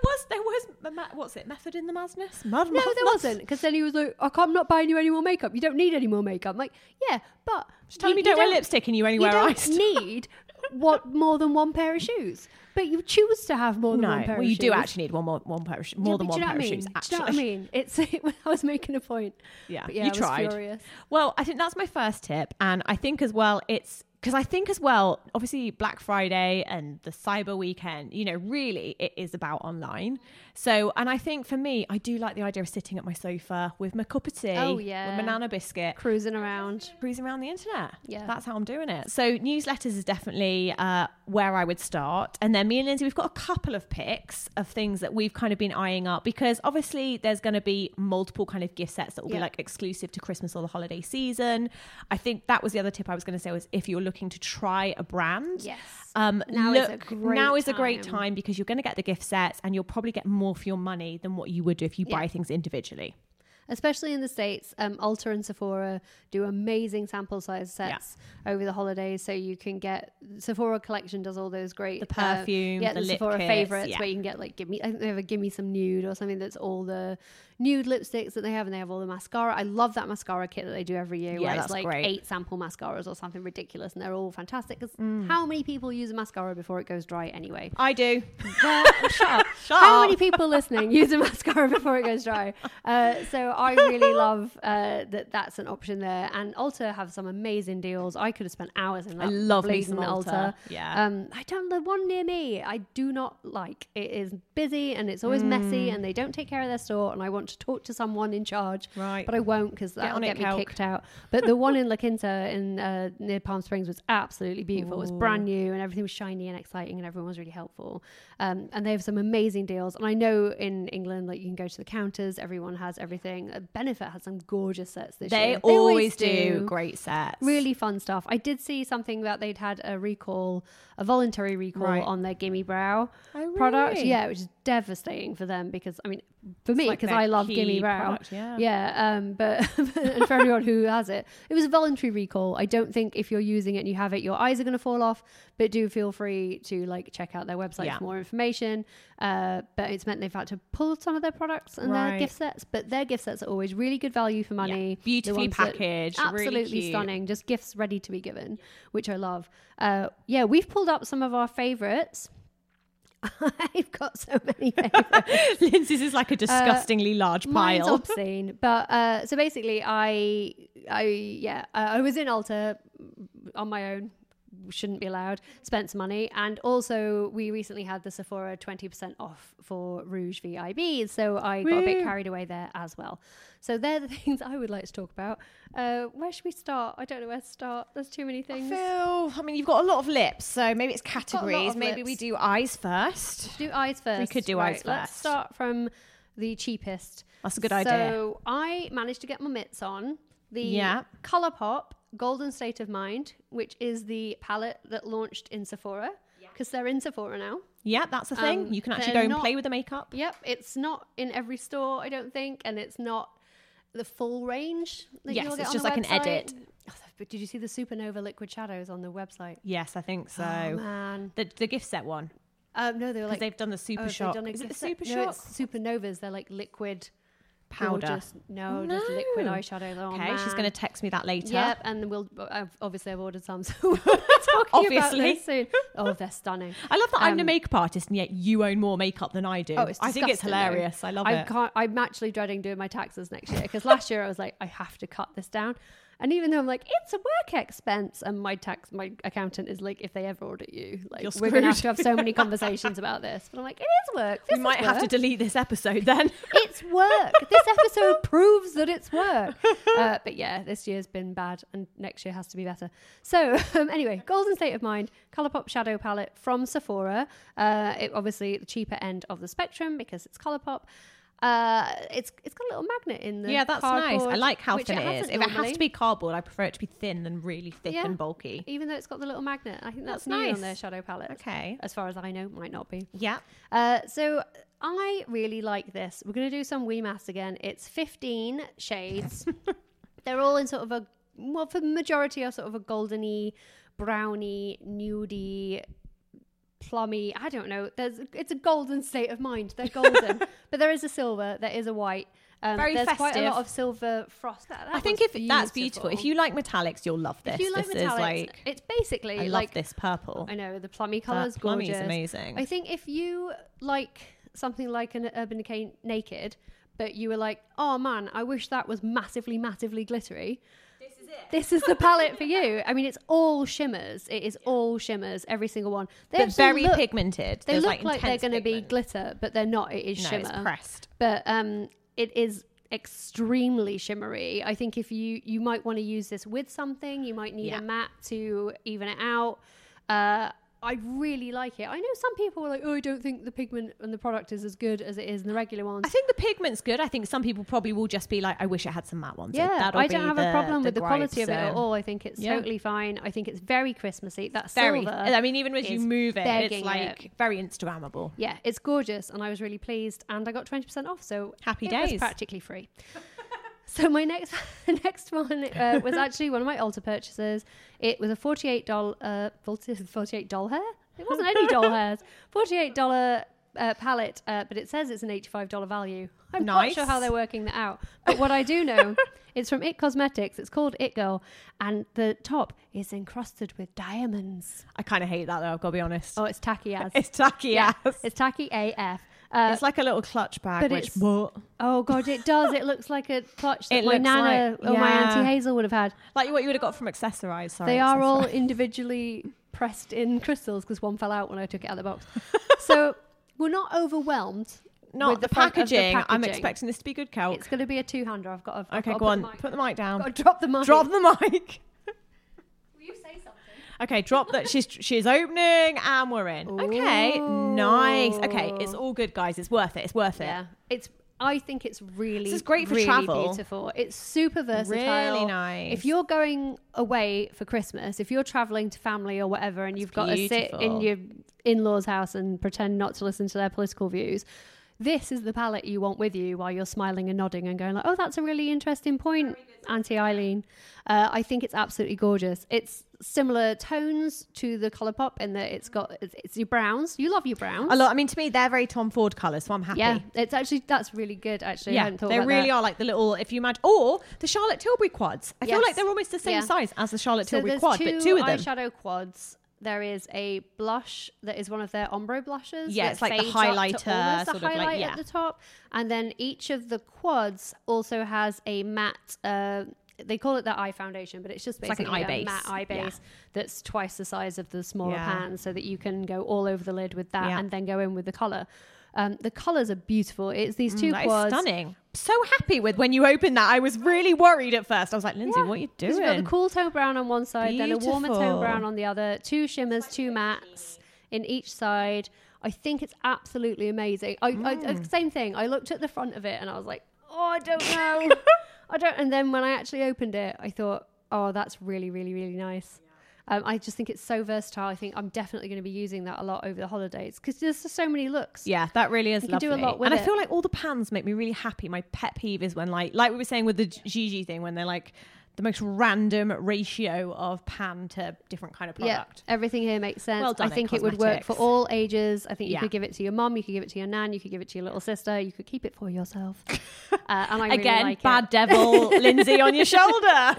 was, there was, what's it? Method in the madness. Mud, No, there wasn't. Because then he was like, "I can't- I'm not buying you any more makeup. You don't need any more makeup. I'm like, yeah, but Just tell me you don't wear lipstick and you only you don't need what more than one pair of shoes, but you choose to have more than no, one pair well, of you do actually need one more, one pair of sh- more Yeah, than one do pair of I mean? shoes. Do Actually, you know what I mean? It's I was making a point. Yeah, yeah, you I tried. Well, I think that's my first tip, and I think as well it's because I think as well, obviously Black Friday and the Cyber Weekend, you know, really it is about online. So, and I think for me, I do like the idea of sitting at my sofa with my cup of tea, Oh, yeah. with banana biscuit, Cruising around. cruising around the internet. Yeah. That's how I'm doing it. So newsletters is definitely uh, where I would start. And then me and Lindsay, we've got a couple of picks of things that we've kind of been eyeing up because obviously there's going to be multiple kind of gift sets that will be like exclusive to Christmas or the holiday season. I think that was the other tip I was going to say was if you're looking to try a brand. Yes. Um, Now is a look, great now is a great time. time because you're going to get the gift sets and you'll probably get more for your money than what you would do if you Yeah. buy things individually. especially in the states um, ulta and sephora do amazing sample size sets over the holidays so you can get sephora collection does all those great The uh, perfumes, yeah the lip sephora kits, favorites yeah. where you can get like give me i think they have a give me some nude or something that's all the nude lipsticks that they have and they have all the mascara i love that mascara kit that they do every year Yeah, where that's it's like great. eight sample mascaras or something ridiculous and they're all fantastic because Mm. how many people use a mascara before it goes dry anyway I do. well, shut up. Shut How up. many people listening use a mascara before it goes dry? Uh, so I really love uh, that that's an option there. And Ulta have some amazing deals. I could have spent hours in that. I love me blazing some Ulta. Yeah. Um, I don't. The one near me, I do not like. It is busy and it's always messy, and they don't take care of their store. And I want to talk to someone in charge. Right. But I won't because that'll it, get me kicked out. But the one in La Quinta in uh, near Palm Springs was absolutely beautiful. It was brand new and everything was shiny and exciting and everyone was really helpful. Um, and they have some amazing deals. And I know in England, like you can go to the counters, everyone has everything. Uh, Benefit has some gorgeous sets this They, year. always, do. great sets. Really fun stuff. I did see something that they'd had a recall, a voluntary recall Right. on their Gimme Brow Oh, product. Yeah, which is devastating for them because I mean, for me, because their I love key Gimme Brow. product, yeah. Yeah, um, but and for everyone who has it, it was a voluntary recall. I don't think if you're using it and you have it, your eyes are going to fall off. But do feel free to like check out their website Yeah. for more information. Uh, but it's meant they've had to pull some of their products and their gift sets. But their gift sets are always really good value for money. The Beautifully packaged, absolutely cute. stunning. Just gifts ready to be given, which I love. Uh, yeah, we've pulled up some of our favorites. I've got so many favorites. Lindsay's is like a disgustingly large pile. Mine's obscene, but uh, so basically, I, I yeah, uh, I was in Ulta on my own. Shouldn't be allowed. Spent some money, and also we recently had the Sephora twenty percent off for Rouge VIB, so I got a bit carried away there as well. So they're the things I would like to talk about. Uh, where should we start? I don't know where to start. There's too many things. Phil, I mean, you've got a lot of lips, so maybe it's categories. Maybe we do eyes first. Do eyes first. We could do Right, eyes Let's start from the cheapest. That's a good so idea. So I managed to get my mitts on the Yeah. ColourPop Golden State of Mind, which is the palette that launched in Sephora because they're in Sephora now. Yeah, that's the thing. Um, you can actually go and not- play with the makeup. Yep, it's not in every store, I don't think, and it's not the full range. Yes, you'll get it's just like an edit. Oh, but did you see the Supernova liquid shadows on the website? Yes, I think so. Oh man, the the gift set one. Um, no, they were like they've done the super oh, shock. done Is it the super no, shock? it's supernovas. They're like liquid Powder. gorgeous- no, just liquid No. eyeshadow. Oh, okay, she's going to text me that later. Yep, and we'll I've, obviously I've ordered some, so we'll Obviously. soon. Oh, they're stunning. I love that I'm the Um, makeup artist and yet you own more makeup than I do. Oh, it's I think it's disgusting, though. hilarious. I love I it. Can't, I'm actually dreading doing my taxes next year because last year I was like, I have to cut this down. And even though I'm like, it's a work expense, and my tax, my accountant is like, if they ever audit you, like, You're we're gonna have to have so many conversations about this. But I'm like, it is work. This we might is have to delete this episode then. It's work. this episode proves that it's work. Uh, but yeah, this year's been bad, and next year has to be better. So um, anyway, Golden State of Mind ColourPop Shadow Palette from Sephora. Uh, it obviously the cheaper end of the spectrum because it's ColourPop. Uh, it's it's got a little magnet in the yeah, that's nice. I like how thin it is. If it has to be cardboard, I prefer it to be thin than really thick Yeah. and bulky. even though it's got the little magnet, I think that's, That's nice. on their shadow palette. Okay. as far as I know, might not be. Yeah. Uh, so I really like this. We're going to do some wee maths again. It's 15 shades. They're all in sort of a, well, for the majority are sort of a goldeny, browny, nudie, plummy. I don't know. There's it's a golden state of mind. They're golden, but there is a silver. There is a white. Um, Very there's quite a lot of silver frost. That- I think if that's beautiful. If you like metallics, you'll love this. if you like this metallics, is like it's basically I love like this purple. I know the plummy color is That plummy is amazing. I think if you like something like an Urban Decay Naked, but you were like, oh man, I wish that was massively, massively glittery. This is it. This is the palette for you. I mean, it's all shimmers. It is all shimmers, every single one. They but very look- pigmented. They There's, look like, they're going to be glitter, but they're not. It is No, shimmer. it's pressed. But um, it is extremely shimmery. I think if you you might want to use this with something, you might need Yeah. a matte to even it out. Uh, I really like it. I know some people are like, oh, I don't think the pigment and the product is as good as it is in the regular ones. I think the pigment's good. I think some people probably will just be like, I wish I had some matte ones. yeah, That'll I don't have the- a problem with the gripe, quality of it at all. I think it's Yeah. totally fine. I think it's very Christmassy. That Very. silver. I mean, even as you move it, it's like very Instagrammable. Yeah, it's gorgeous, and I was really pleased, and I got twenty percent off. So Happy it was days. practically free. So my next next one uh, was actually one of my Ulta purchases. It was a forty eight dollar uh, forty eight doll hair. It wasn't any doll hairs. Forty eight dollar. Uh, palette, uh, but it says it's an eighty-five dollar value. I'm not sure how they're working that out, but what I do know, it's from It Cosmetics. It's called It Girl, and the top is encrusted with diamonds. I kind of hate that though. I've got to be honest. Oh, it's tacky as. it's tacky yeah, ass. it's tacky AF. Uh, it's like a little clutch bag, which? Oh god, it does. It looks like a clutch that It my looks nana like- or my yeah. auntie Hazel would have had. like what you would have got from accessorize. Sorry, they are all Accessorize. individually pressed in crystals because one fell out when I took it out of the box. so we're not overwhelmed. not with the, front of packaging. I'm packaging. expecting this to be good, Cal. It's going to be a two-hander. I've got. To, I've Okay, got go on. Put the mic, the down. got to drop the mic. Drop the mic. Will you say something? Okay, drop that. She's she's opening and we're in. Okay, nice. Okay, it's all good, guys. It's worth it. It's worth it. Yeah, it's. I think it's really, This is great for really travel. beautiful. It's super versatile. Really nice. If you're going away for Christmas, if you're traveling to family or whatever, and you've got to sit in your in-laws' house and pretend not to listen to their political views, this is the palette you want with you while you're smiling and nodding and going like, "Oh, that's a really interesting point, Auntie Eileen." Uh, I think it's absolutely gorgeous. It's similar tones to the ColourPop in that it's got it's, it's your browns. You love your browns. A lot. I mean, to me, they're very Tom Ford colours, so I'm happy. Yeah, it's actually that's really good. Actually, Yeah, they really that. are like the little. If you imagine, or the Charlotte Tilbury quads. I feel like they're almost the same Yeah. size as the Charlotte So Tilbury quad, but two of them. eyeshadow quads. There is a blush that is one of their ombre blushes. Yeah, it's like the fades up to highlighter, sort of like- highlight yeah. at the top, and then each of the quads also has a matte. Uh, they call it the eye foundation, but it's just like an basically eye base. a matte eye Yeah. base that's twice the size of the smaller Yeah. pan, so that you can go all over the lid with that, Yeah. and then go in with the color. Um, the colors are beautiful. It's these two Mm, quads. stunning. So happy with when you opened that. I was really worried at first. I was like, Lindsay, Yeah. what are you doing? You've got the cool tone brown on one side, then a warmer tone brown on the other, two shimmers, two mattes in each side. I think it's absolutely amazing. I, I, Mm. I- same thing. I looked at the front of it and I was like, oh, I don't know. I don't. And then when I actually opened it, I thought, oh, that's really, really, really nice. Um, I just think it's so versatile. I think I'm definitely going to be using that a lot over the holidays because there's just so many looks. Yeah, that really is You can do a lot with and I feel like all the pans make me really happy. My pet peeve is when like like we were saying with the Gigi thing when they're like the most random ratio of pan to different kind of product. Yeah, everything here makes sense. Well done I think it would work for all ages. I think you Yeah. could give it to your mom, you could give it to your nan, you could give it to your little sister, you could keep it for yourself. Uh, and I really Again, like bad it. devil, Lindsay on your shoulder.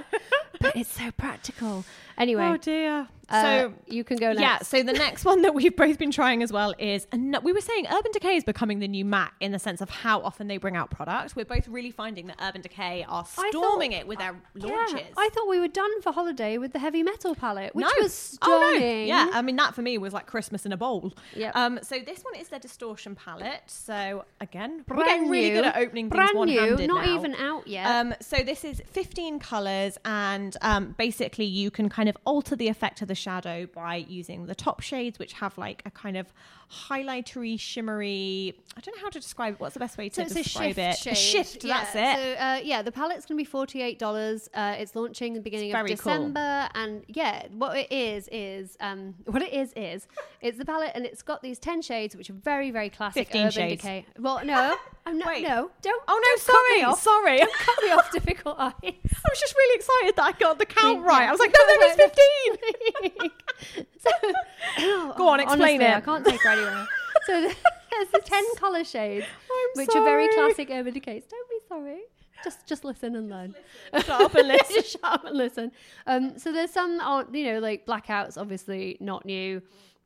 but it's so practical. Anyway, oh dear. Uh, so you can go next. Yeah, so the next one that we've both been trying as well is, and we were saying Urban Decay is becoming the new Mac in the sense of how often they bring out products. We're both really finding that Urban Decay are storming thought- it with their Yeah, launches. I thought we were done for holiday with the heavy metal palette, which no. was stunning. Oh, no. Yeah, I mean, that for me was like Christmas in a bowl. Yep. Um, so this one is their distortion palette. So again, we're getting really good at opening things brand one new, handed not now. even out yet. Um, so this is 15 colors, and um, basically you can kind of alter the effect of the shadow by using the top shades, which have like a kind of highlightery, shimmery. I don't know how to describe it. What's the best way to So describe shift it? shade. A shift. Yeah, That's it. So uh, yeah, the palette's going to be forty eight dollars. Uh, it's launching the beginning of very cool. December, and yeah, what it is is um, what it is is it's the palette, and it's got these ten shades, which are very very classic 15 Urban shades. Decay. Well, no, I'm not. Wait. No, don't. oh no, don't cut sorry, off. sorry. Don't cut me off, difficult eyes. I was just really excited that I got the count right. I was like, no, no, it's 15. so, Go on, explain honestly, it. I can't take her anywhere. So there's the ten color shades, I'm which are very classic Urban Decays. Don't be sorry. Just just listen and learn. Shut up and listen. Just shut up and listen. Um, so there's some that aren't, you know, like blackouts, obviously not new.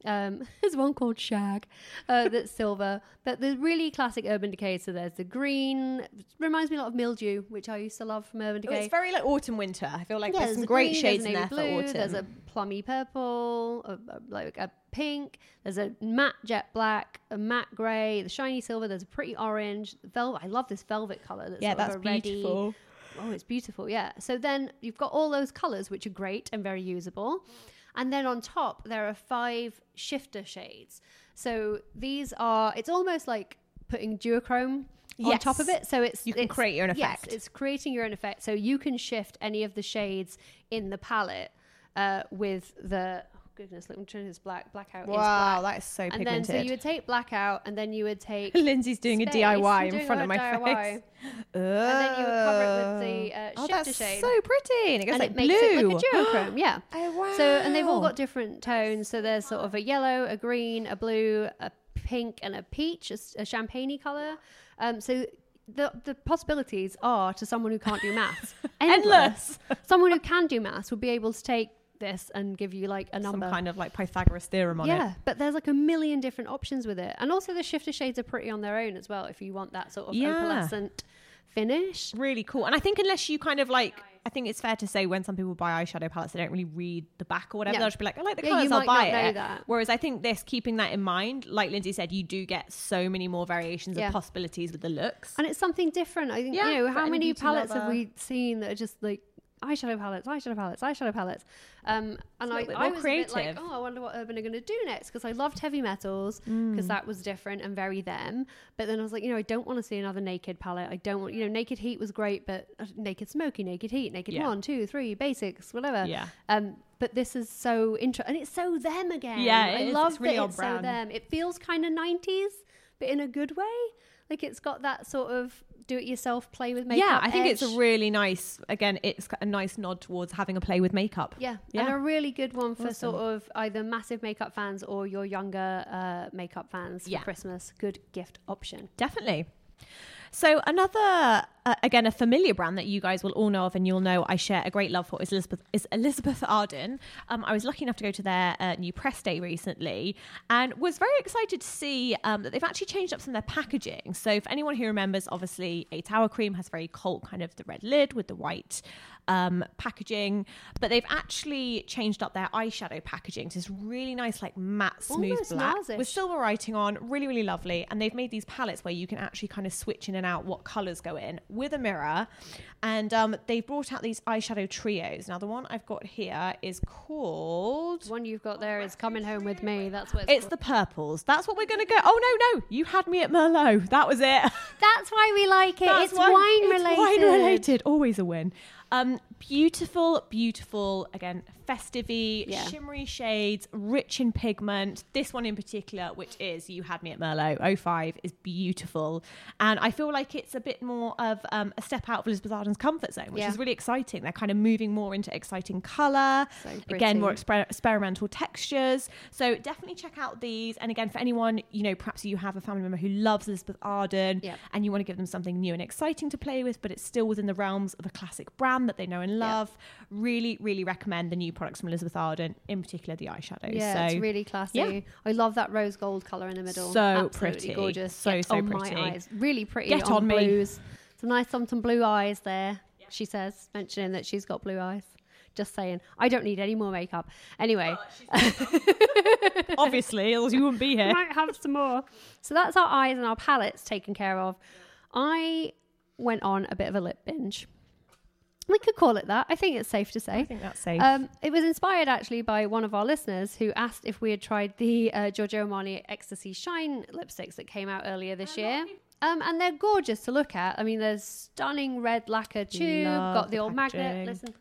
Um, there's one called Shag uh, that's silver, but the really classic Urban Decay. So there's the green, reminds me a lot of Mildew, which I used to love from Urban Oh, Decay. it's very like autumn winter. I feel like Yeah, there's some great green, shades there's in there navy for autumn. There's a plummy purple, a, a- like a pink. There's a matte jet black, a matte grey, the shiny silver. There's a pretty orange. Velvet. I love this velvet color. That's yeah, that's beautiful. Oh, it's beautiful. Yeah. So then you've got all those colors, which are great and very usable. And then on top, there are five shifter shades. So these are, it's almost like putting duochrome on top of it. So it's You can it's- create your own yes, effect. it's creating your own effect. So you can shift any of the shades in the palette uh, with the. Oh goodness, look, I'm trying this black. Blackout. is Wow, black. that is so pretty. And then so you would take blackout, and then you would take. Lindsay's doing a. DIY in doing front of my DIY. face. And then you would cover it with the uh, oh, that's shade. so pretty, and it goes and like it makes blue. it like a duochrome, yeah. Oh wow! So and they've all got different tones. So there's sort of a yellow, a green, a blue, a pink, and a peach, a champagne color. Um, so the the possibilities are to someone who can't do maths endless. someone who can do maths would be able to take this and give you like a number. some kind of like Pythagoras theorem on yeah, it. Yeah, but there's like a million different options with it, and also the shifter shades are pretty on their own as well. If you want that sort of Yeah. opalescent finish, Really cool. And I think unless you kind of like, I think it's fair to say when some people buy eyeshadow palettes, they don't really read the back or whatever. No. They'll just be like, I like the Yeah, colours, I'll buy it. that. Whereas I think this, keeping that in mind, like Lindsay said, you do get so many more variations Yeah. of possibilities with the looks. and it's something different. I think Yeah, you know how many palettes have we seen that are just like eyeshadow palettes, eyeshadow palettes, eyeshadow palettes. Um, and I, I was a bit like, oh, I wonder what Urban are going to do next because I loved heavy metals because Mm. that was different and very them. But then I was like, you know, I don't want to see another naked palette. I don't want, you know, naked heat was great, but uh, naked smoky, naked heat, naked Yeah. one, two, three, basics, whatever. Yeah. Um, but this is so interesting, and it's so them again. Yeah, it I is. love It's really that it's so brand. them. It feels kind of nineties, but in a good way. Like it's got that sort of do-it-yourself play with makeup. yeah, I think it's a really nice, again, it's a nice nod towards having a play with makeup. yeah, Yeah. and a really good one for Awesome. sort of either massive makeup fans or your younger uh, makeup fans Yeah. for Christmas. Good gift option. Definitely. So another, uh, again, a familiar brand that you guys will all know of, and you'll know I share a great love for is Elizabeth is Elizabeth Arden. Um, I was lucky enough to go to their uh, new press day recently, and was very excited to see um, that they've actually changed up some of their packaging. So for anyone who remembers, obviously, Eight Hour Cream has very cult kind of the red lid with the white um, packaging, but they've actually changed up their eyeshadow packaging to this really nice, like matte, smooth Almost black nazish. with silver writing on, really, really lovely. And they've made these palettes where you can actually kind of switch in and out what colors go in with a mirror. And um, they've brought out these eyeshadow trios. Now, the one I've got here is called. The one you've got there is coming home with me. That's what it's, It's the purples. That's what we're going to go. Oh, no, no. You had me at Merlot. That was it. That's why we like it. That's it's why- wine it's related. Wine related. Always a win. Um, beautiful, beautiful, again, festive Yeah. shimmery shades, rich in pigment. This one in particular, which is You Had Me at Merlot 05, is beautiful. And I feel like it's a bit more of um, a step out of Elizabeth Arden's comfort zone, which Yeah. is really exciting. They're kind of moving more into exciting colour, So again, more exper- experimental textures. So definitely check out these. And again, for anyone, you know, perhaps you have a family member who loves Elizabeth Arden Yep. and you want to give them something new and exciting to play with, but it's still within the realms of a classic brand that they know and love. Really, really recommend the new products from Elizabeth Arden, in particular the eyeshadows. Yeah, so it's really classy. yeah. I love that rose gold color in the middle. So Absolutely pretty. gorgeous. So, Gets so on pretty. My eyes. Really pretty. Get on, on me. blues. Some nice something blue eyes there. She says, mentioning that she's got blue eyes. Just saying. I don't need any more makeup. Anyway, obviously, else you wouldn't be here. might have some more. So that's our eyes and our palettes taken care of. I went on a bit of a lip binge. We could call it that. I think it's safe to say. I think that's safe. Um, it was inspired actually by one of our listeners who asked if we had tried the uh, Giorgio Armani Ecstasy Shine lipsticks that came out earlier this year. Um, and they're gorgeous to look at. I mean, there's stunning red lacquer tube, Love got the, the old magnet. Listen,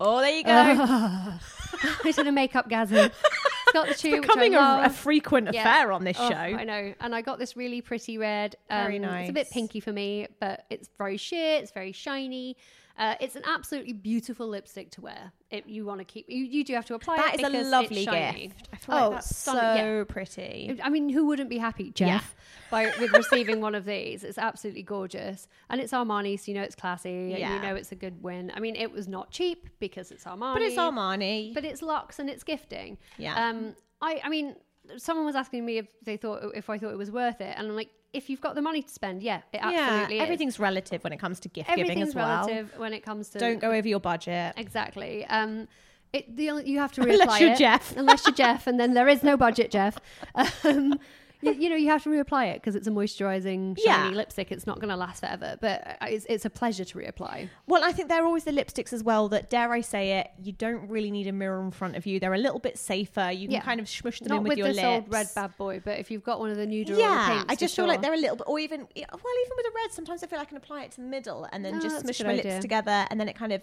oh, there you go. I did a makeup gasm. It's got the tube, Becoming which I a, a frequent Yeah. affair on this Oh, show. I know. And I got this really pretty red. Um, Very It's a bit pinky for me, but it's very sheer. It's very shiny. Uh, it's an absolutely beautiful lipstick to wear. If you want to keep, you, you do have to apply That it is a lovely gift. I feel Oh, like that's so yeah. pretty. I mean, who wouldn't be happy, Jeff, by with receiving one of these? It's absolutely gorgeous, and it's Armani, so you know it's classy, and Yeah. you know it's a good win. I mean, it was not cheap because it's Armani, But it's Armani. but it's luxe and it's gifting. Yeah. Um, I, I mean, someone was asking me if they thought if I thought it was worth it, and I'm like, if you've got the money to spend, yeah, it absolutely yeah, is. everything's relative when it comes to gift giving as well. relative when it comes to Don't go over your budget. Exactly. Um, it, the you have to reapply Unless you're it. Jeff. Unless you're Jeff, and then there is no budget, Jeff. Um, you, you know, you have to reapply it because it's a moisturising, shiny Yeah. lipstick. It's not going to last forever, but uh, it's, it's a pleasure to reapply. Well, I think they're always the lipsticks as well that, dare I say it, you don't really need a mirror in front of you. They're a little bit safer. You can Yeah. kind of smush them Not in with, with your this lips. old red bad boy, but if you've got one of the the Yeah, I just feel like they're a little bit, or even, well, even with a red, sometimes I feel I can apply it to the middle and then Oh, just smush my idea. lips together and then it kind of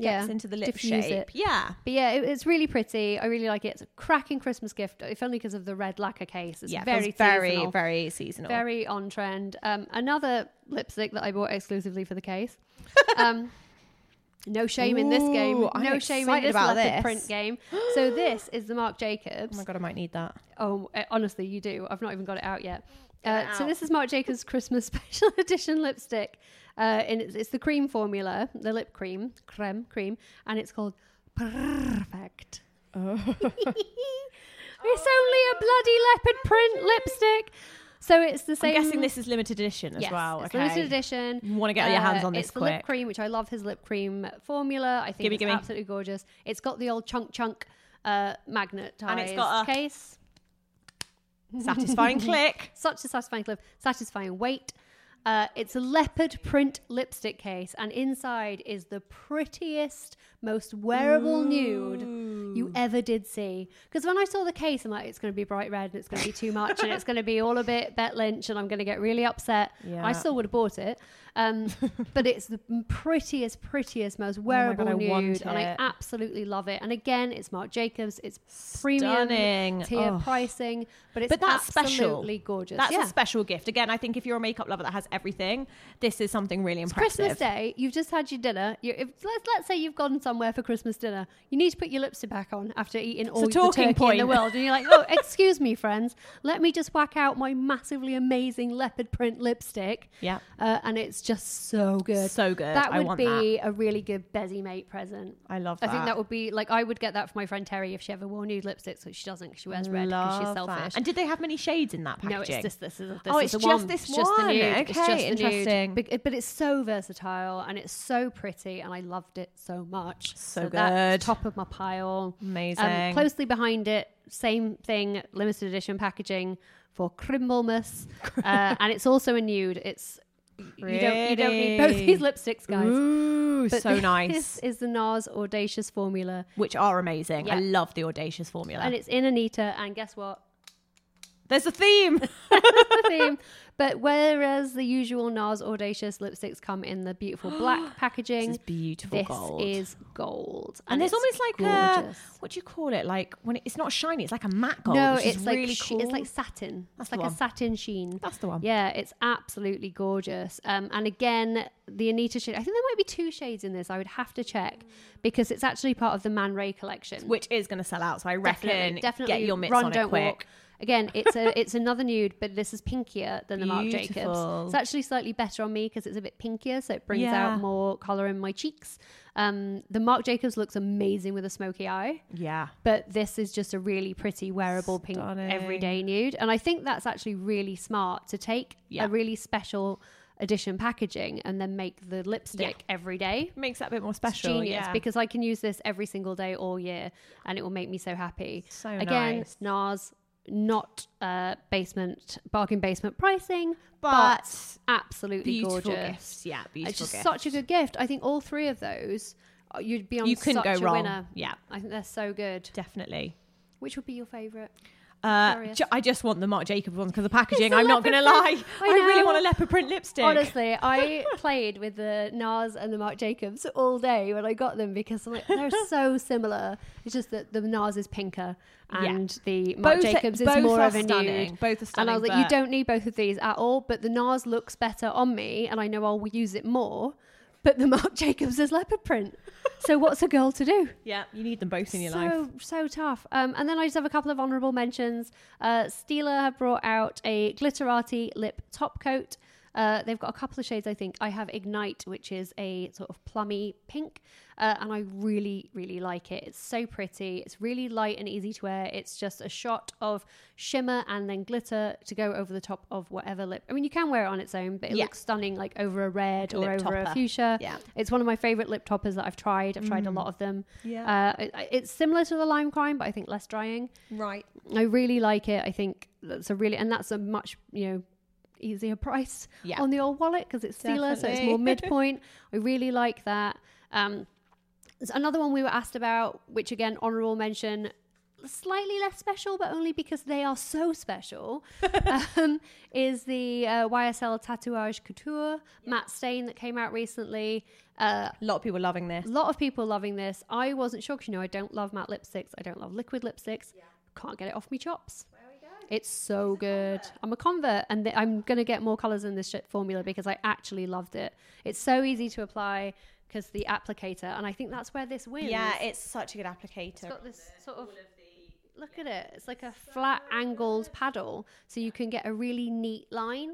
gets Yeah, into the lip diffuse shape. it. Yeah. But yeah, it, it's really pretty. I really like it. It's a cracking Christmas gift, if only because of the red lacquer case. It's yeah, very, very, seasonal. very seasonal. very on trend. Um, another lipstick that I bought exclusively for the case. Um, no shame in this game. Ooh, I'm no shame in this about this. print game. So this is the Marc Jacobs. oh my god, I might need that. Oh, uh, honestly, you do. I've not even got it out yet. Uh, so this is Marc Jacobs Christmas Special Edition lipstick, uh, and it's, it's the cream formula, the lip cream, creme cream, and it's called Perfect. Oh. it's only a bloody leopard print lipstick. So it's the same. I'm guessing this is limited edition as Yes, well. it's okay. limited edition. You wanna get your hands on this It's quick. lip cream, which I love his lip cream formula. I think Gimme, it's gimme. absolutely gorgeous. It's got the old chunk chunk uh, magnet And it's got a- case. Satisfying click. Such a satisfying clip, satisfying weight. Uh, it's a leopard print lipstick case, and inside is the prettiest, most wearable nude you ever did see. Because when I saw the case, I'm like, it's going to be bright red, and it's going to be too much, and it's going to be all a bit Bet Lynch, and I'm going to get really upset. Yeah. I still would have bought it, um, but it's the prettiest, prettiest, most wearable Oh God, nude, and I absolutely love it. And again, it's Marc Jacobs. It's premium Stunning. tier Oh. pricing, but it's But that's special. absolutely gorgeous. That's yeah. a special gift. Again, I think if you're a makeup lover that has everything, this is something really It's impressive. Christmas Day, you've just had your dinner. If, let's let's say you've gone somewhere for Christmas dinner. You need to put your lipstick back on after eating all the turkey in the world, and you're like, "Oh, excuse me, friends, let me just whack out my massively amazing leopard print lipstick." Yeah. uh, and it's just so good, So good. That would be a really good Bezzy mate present. I love that. I think that. that would be like I would get that for my friend Terry if she ever wore nude lipsticks, which she doesn't because she wears red because she's Love that. selfish. And did they have many shades in that No, packaging? it's just this. Is, this Oh, is it's the just one. this It's just the one. nude. It's just Okay, the nude. interesting. But, but it's so versatile and it's so pretty, and I loved it so much. So that's good. top of my pile. Amazing. Um, closely behind it, same thing, limited edition packaging for Crimblemus, uh, and it's also a nude. It's you don't you don't need both these lipsticks, guys. Ooh, But so this nice. This is the NARS Audacious formula, Which are amazing. I love the audacious formula. and it's in Anita. And guess what? There's a theme. the theme. But whereas the usual NARS Audacious lipsticks come in the beautiful black packaging, This is beautiful this gold. is gold. and there's it's almost like a what do you call it? Like when it, it's not shiny, it's like a matte gold. No, it's like really cool. it's like satin. That's it's like the a satin sheen. That's the one. Yeah, it's absolutely gorgeous. Um, and again, the Anita shade. I think there might be two shades in this. I would have to check because it's actually part of the Man Ray collection. which is going to sell out. So I reckon definitely get your mitts on it quick. walk. Again, it's a it's another nude, but this is pinkier than the Marc Jacobs. Beautiful. It's actually slightly better on me because it's a bit pinkier, so it brings Yeah. out more color in my cheeks. Um, the Marc Jacobs looks amazing with a smoky eye Yeah. but this is just a really pretty wearable pink Stunning. everyday nude and i think that's actually really smart to take Yeah. a really special edition packaging and then make the lipstick every day Makes that a bit more it's special. genius yeah. because i can use this every single day all year and it will make me so happy So again nice. nars not uh basement bargain basement pricing But but, absolutely beautiful gorgeous gifts. Yeah, beautiful it's just such a good gift i think all three of those uh, you'd be on You couldn't such go a wrong. winner Yeah. i think they're so good Definitely. which would be your favorite? Uh, ju- I just want the Marc Jacobs ones because the packaging. I'm not going to lie. I, I really want a leopard print lipstick. Honestly, I played with the NARS and the Marc Jacobs all day when I got them because I'm like, they're so similar. It's just that the NARS is pinker and the Marc Both- Jacobs is more of a stunning. nude. Both are stunning. And I was like, you don't need both of these at all, but the NARS looks better on me and I know I'll use it more. But the Marc Jacobs is leopard print. So what's a girl to do? Yeah, you need them both in your so, life. So so tough. Um, and then I just have a couple of honourable mentions. Uh, have brought out a Glitterati lip top coat. Uh, they've got a couple of shades, I think. I have Ignite, which is a sort of plummy pink, uh, and I really, really like it. It's so pretty. It's really light and easy to wear. It's just a shot of shimmer and then glitter to go over the top of whatever lip. I mean, you can wear it on its own, but it Yeah. looks stunning, like over a red or Lip over a fuchsia. Yeah. It's one of my favorite lip toppers that I've tried. I've tried a lot of them. Yeah. Uh, it, it's similar to the lime crime, but I think less drying. Right. I really like it. I think that's a really, and that's a much, you know, easier price Yeah. on the old wallet because it's Stila, so it's more midpoint. I really like that. Um, there's another one we were asked about, which again, honorable mention, slightly less special, but only because they are so special, um, is the uh, YSL Tatouage Couture matte stain that came out recently. Uh, A lot of people loving this. a lot of people loving this. I wasn't sure because, you know I don't love matte lipsticks. I don't love liquid lipsticks. Can't get it off me chops. It's so good. I'm a convert, and th- I'm gonna get more colors in this shit formula because I actually loved it. It's so easy to apply because the applicator, and I think that's where this wins. Yeah, it's such a good applicator. It's got this sort of look at it. It's like a flat angled paddle, so you can get a really neat line,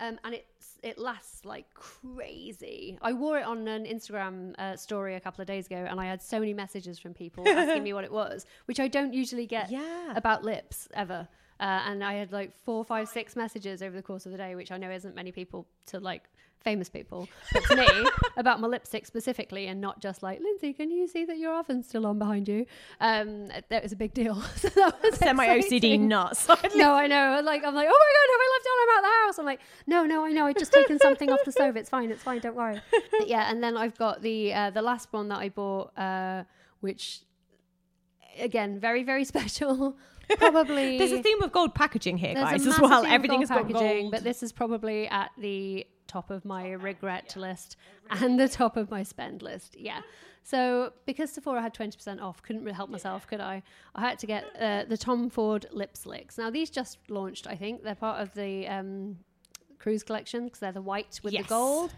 um, and it's it lasts like crazy. I wore it on an Instagram uh, story a couple of days ago, and I had so many messages from people asking me what it was, which I don't usually get Yeah. about lips ever. Uh, and I had like four, five, six messages over the course of the day, which I know isn't many people to like famous people, but to me about my lipstick specifically, and not just like Lindsey, can you see that your oven's still on behind you? Um, that was a big deal. so that was Send my OCD nuts. No, I know. Like I'm like, oh my god, have I left it on? I'm out the house. I'm like, no, no, I know. I've just taken something off the stove. It's fine. It's fine. Don't worry. But yeah, and then I've got the uh, the last one that I bought, uh, which again, very very special. Probably There's a theme of gold packaging here, guys, as well. Everything is gold got gold. but this is probably at the top of my regret list and the top of my spend list. Yeah. So because Sephora had 20% off, couldn't really help myself, could I? I had to get uh, the Tom Ford lip slicks. Now these just launched, I think. They're part of the um, cruise collection because they're the white with Yes. the gold.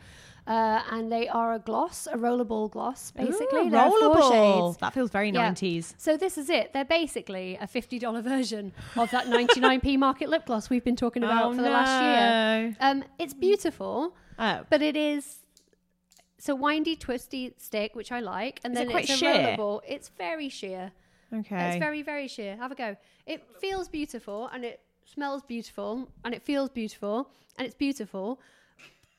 Uh, and they are a gloss, a rollerball gloss, basically. Ooh, shades. That feels very Yeah. 90s. So this is it. They're basically a $50 version of that 99p market lip gloss we've been talking about Oh, for the last year. Um, it's beautiful, Oh. but it is it's a windy, twisty stick, which I like, and Is it then quite it's a sheer? rollable. It's very sheer. Okay. It's very, very sheer. Have a go. It feels beautiful, and it smells beautiful, and it feels beautiful, and it's beautiful.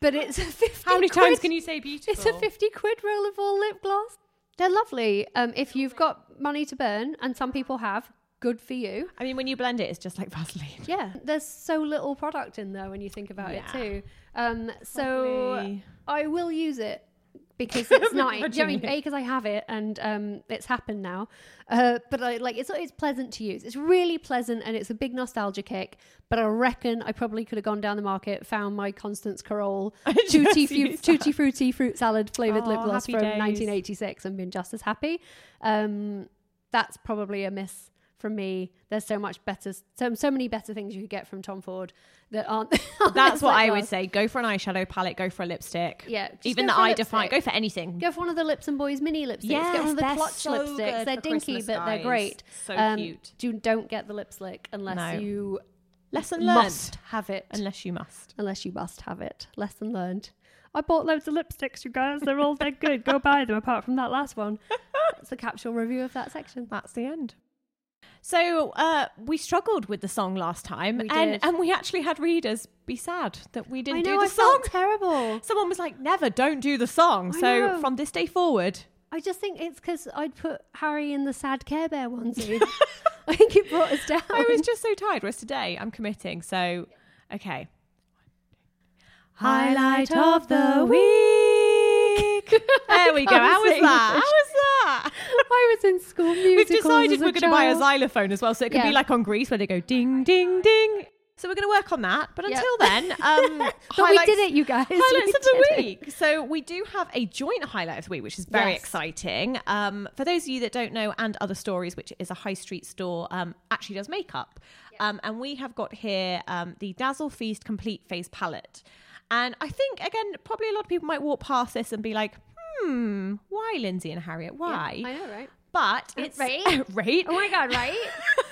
But it's a 50 How many quid- times can you say beautiful? it's a 50 quid roll of all lip gloss. They're lovely. Um, if you've got money to burn, and some people have, good for you. I mean, when you blend it, it's just like Vaseline. Yeah, there's so little product in there when you think about Yeah. it too. Um, so Lovely. I will use it because it's not. do you know I mean? A because I have it and um, it's happened now. Uh, but I like it's it's pleasant to use. It's really pleasant and it's a big nostalgia kick. But I reckon I probably could have gone down the market, found my Constance Carroll tutti, fu- tutti frutti fruit salad flavored lip Oh, gloss from days. 1986 and been just as happy. Um, that's probably a miss from me. There's so much better, so so many better things you could get from Tom Ford that aren't. That's what I would say. Go for an eyeshadow palette. Go for a lipstick. Yeah, just even go the for eye define. Go for anything. Go for one of the Lips and Boys mini lipsticks. Yes, get one of the clutch so lipsticks. They're dinky, Christmas, but they're great. So Um, cute. Do don't get the lip slick unless No. you Lesson learned. must have it. Unless you must. unless you must have it. Lesson learned. I bought loads of lipsticks, you guys. They're all dead good. Go buy them. Apart from that last one, that's the capsule review of that section. That's the end. So uh, we struggled with the song last time, We and did. and we actually had readers be sad that we didn't I do know. the I song. felt terrible. Someone was like, "Never, don't do the song." I so know. from this day forward, I just think it's because I'd put Harry in the sad Care Bear onesie. I think it brought us down. I was just so tired. Whereas today, I'm committing. So, okay. Highlight of the week. There we go. How was that? How was that? I was in school. We've decided we're going to buy a xylophone as well, so it can be like on Greece where they go ding, ding, ding. So we're going to work on that. But Yeah. until then, um, But highlights- we did it, you guys. Highlights We of the did it. week. So we do have a joint highlight of the week, which is very Yes. exciting. Um, for those of you that don't know, and other stories, which is a high street store, um, actually does makeup. Um, and we have got here um, the Dazzle Feast Complete Face Palette. And I think again, probably a lot of people might walk past this and be like, "Hmm, why Lindsey and Harriet? Why?" I know, right? But it's Right? right. Oh my god, right?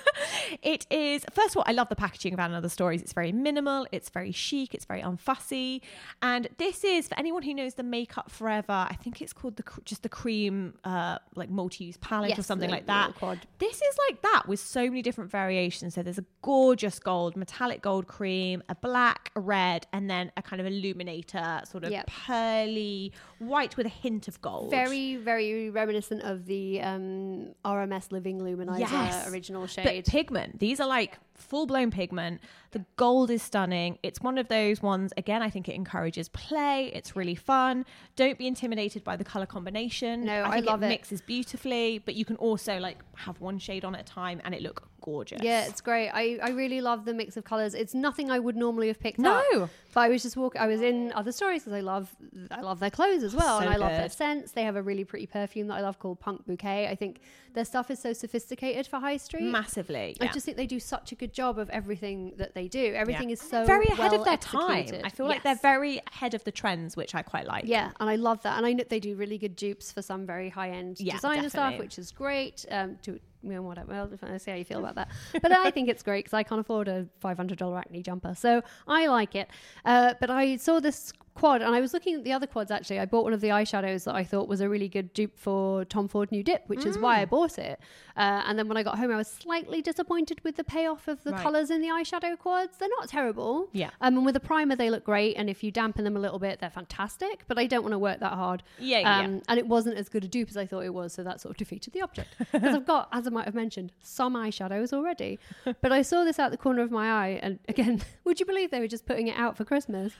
it is first of all i love the packaging of and other stories it's very minimal it's very chic it's very unfussy and this is for anyone who knows the makeup forever i think it's called the just the cream uh like multi-use palette or something like that quad. this is like that with so many different variations so there's a gorgeous gold metallic gold cream a black a red and then a kind of illuminator sort of Yep. pearly white with a hint of gold Very, very reminiscent of the um, RMS Living Luminizer Yes. original But shade. Pigment. These are like full blown pigment. The gold is stunning. It's one of those ones, again, I think it encourages play. It's really fun. Don't be intimidated by the color combination. No, I think love it it. mixes beautifully, but you can also like have one shade on at a time and it look gorgeous. Yeah, it's great. I, I really love the mix of colors. It's nothing I would normally have picked No. up. But I was just walking. I was in other stories because I love I love their clothes as well, So and I love their good. scents. They have a really pretty perfume that I love called Punk Bouquet. I think their stuff is so sophisticated for high street. massively. I just think they do such a good job of everything that they do. Everything Yeah. is so very ahead well of their time. I feel like they're very ahead of the trends, which I quite like. Yeah, and I love that. And I know they do really good dupes for some very high end Yeah, designer stuff, which is great. Um, to you know, whatever. Well, I see how you feel about that, but I think it's great because I can't afford a five hundred dollar acne jumper, so I like it. Uh, but I saw this quad, and I was looking at the other quads. Actually, I bought one of the eyeshadows that I thought was a really good dupe for Tom Ford Nude Dip, which is why I Mm. bought it. Uh, and then when I got home, I was slightly disappointed with the payoff of the Right. colors in the eyeshadow quads. They're not terrible. Yeah. Um, and with a primer, they look great. And if you dampen them a little bit, they're fantastic. But I don't want to work that hard. Yeah, yeah, Um, And it wasn't as good a dupe as I thought it was. So that sort of defeated the object. Because I've got, as I might have mentioned, some eyeshadows already. But I saw this out the corner of my eye. And again, would you believe they were just putting it out for Christmas?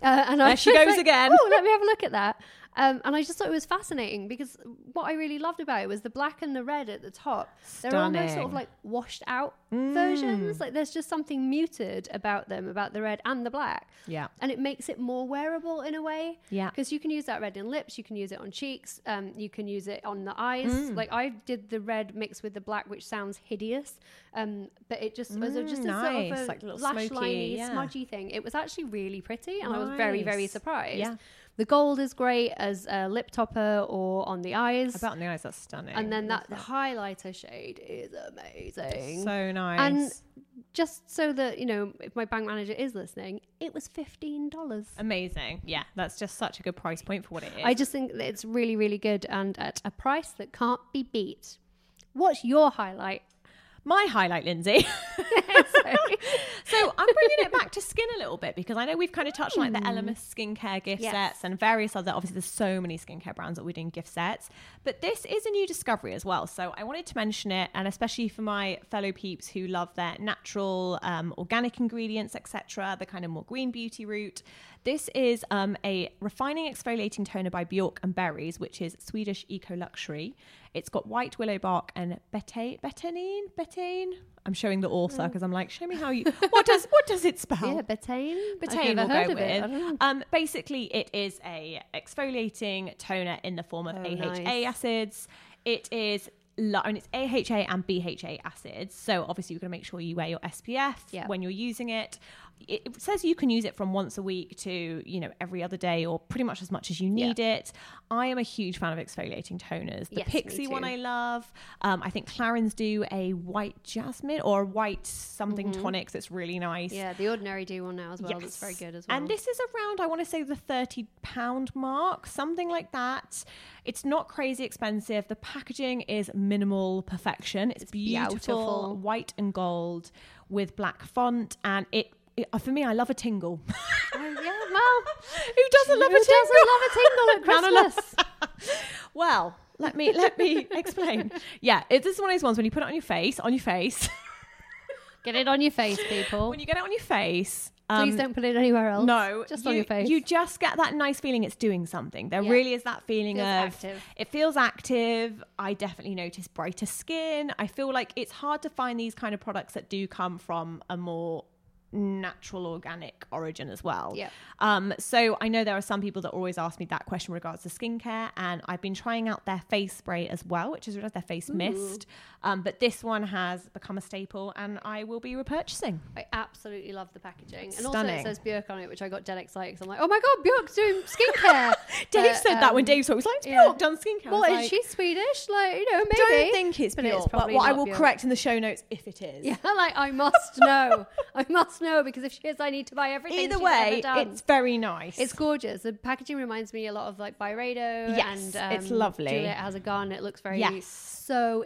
Uh, and I There she goes like, again. Oh, let me have a look at that. Um, and I just thought it was fascinating because what I really loved about it was the black and the red at the top. They're almost sort of like washed out Mm. versions. Like there's just something muted about them, about the red and the black. Yeah. And it makes it more wearable in a way. Yeah. Because you can use that red in lips, you can use it on cheeks, um, you can use it on the eyes. Mm. Like I did the red mixed with the black, which sounds hideous. Um, but it just was a- just a Mm, sort of a like a lash smoky, liney, yeah. smudgy thing. It was actually really pretty, and I was very, very surprised. Yeah. The gold is great as a lip topper or on the eyes. About in the eyes, that's stunning. and then Love that, highlighter shade is amazing. So nice. and just so that you know, if my bank manager is listening, it was fifteen dollars. Amazing. Yeah, that's just such a good price point for what it is. I just think that it's really, really good and at a price that can't be beat. What's your highlight? My highlight, Lindsey. so I'm bringing it back to skin a little bit because I know we've kind of touched on like the hmm. Elemis skincare gift Yes. sets and various other. Obviously, there's so many skincare brands that we're doing gift sets, but this is a new discovery as well. So I wanted to mention it, and especially for my fellow peeps who love their natural, um, organic ingredients, etc., the kind of more green beauty route. This is um, a refining exfoliating toner by Björk and Berries, which is Swedish eco luxury. It's got white willow bark and beta- betaine. Betaine. I'm showing the author because I'm like, show me how you. What does what does it spell? Yeah, betaine. Betaine I've never we'll heard go of it. With. Um, basically, it is a exfoliating toner in the form of Oh, AHA nice. Acids. It is. And it's AHA and BHA acids. So obviously you're going to make sure you wear your SPF Yeah. when you're using it. It says you can use it from once a week to, you know, every other day or pretty much as much as you need it. I am a huge fan of exfoliating toners. The Yes, Pixi one. I love. Um, I think Clarins do a white jasmine or a white something tonic that's really nice. Mm-hmm. Yeah, the ordinary do one now as well. That's very good as well. And this is around, I want to say, the thirty pound mark, something like that. It's not crazy expensive. The packaging is minimal perfection. It's, beautiful, beautiful. white and gold with black font, and it. It- for me, I love a tingle. Oh, yeah, well, Who doesn't love who a tingle? doesn't love a tingle at Christmas? well, let me let me explain. Yeah, it, this is one of those ones when you put it on your face, on your face. Get it on your face, people. when you get it on your face, Please um, don't put it anywhere else. No, just you, on your face. You just get that nice feeling it's doing something. There Yeah. really is that feeling of active. it feels active. I definitely notice brighter skin. I feel like it's hard to find these kind of products that do come from a more natural organic origin as well. Yep. Um, so I know there are some people that always ask me that question regards to skincare, and I've been trying out their face spray as well, which is their face mist. Um, but this one has become a staple, and I will be repurchasing. I absolutely love the packaging. And also it says Björk on it, which I got dead excited because I'm like, oh my god, Björk's doing skincare. Dave said that when um, Dave saw it. Was like, yeah. Bjork done skincare. Well, was is like, she Swedish? Like, you know, maybe. don't think it's But Bjork, but, what I will Björk. correct in the show notes if it is. Yeah, like I must know. I must know because if she is, I need to buy everything. Either way, it's very nice. It's gorgeous. The packaging reminds me a lot of like Byredo. Yes, and, um, it's lovely. Juliet has a gun. It looks very Yes. so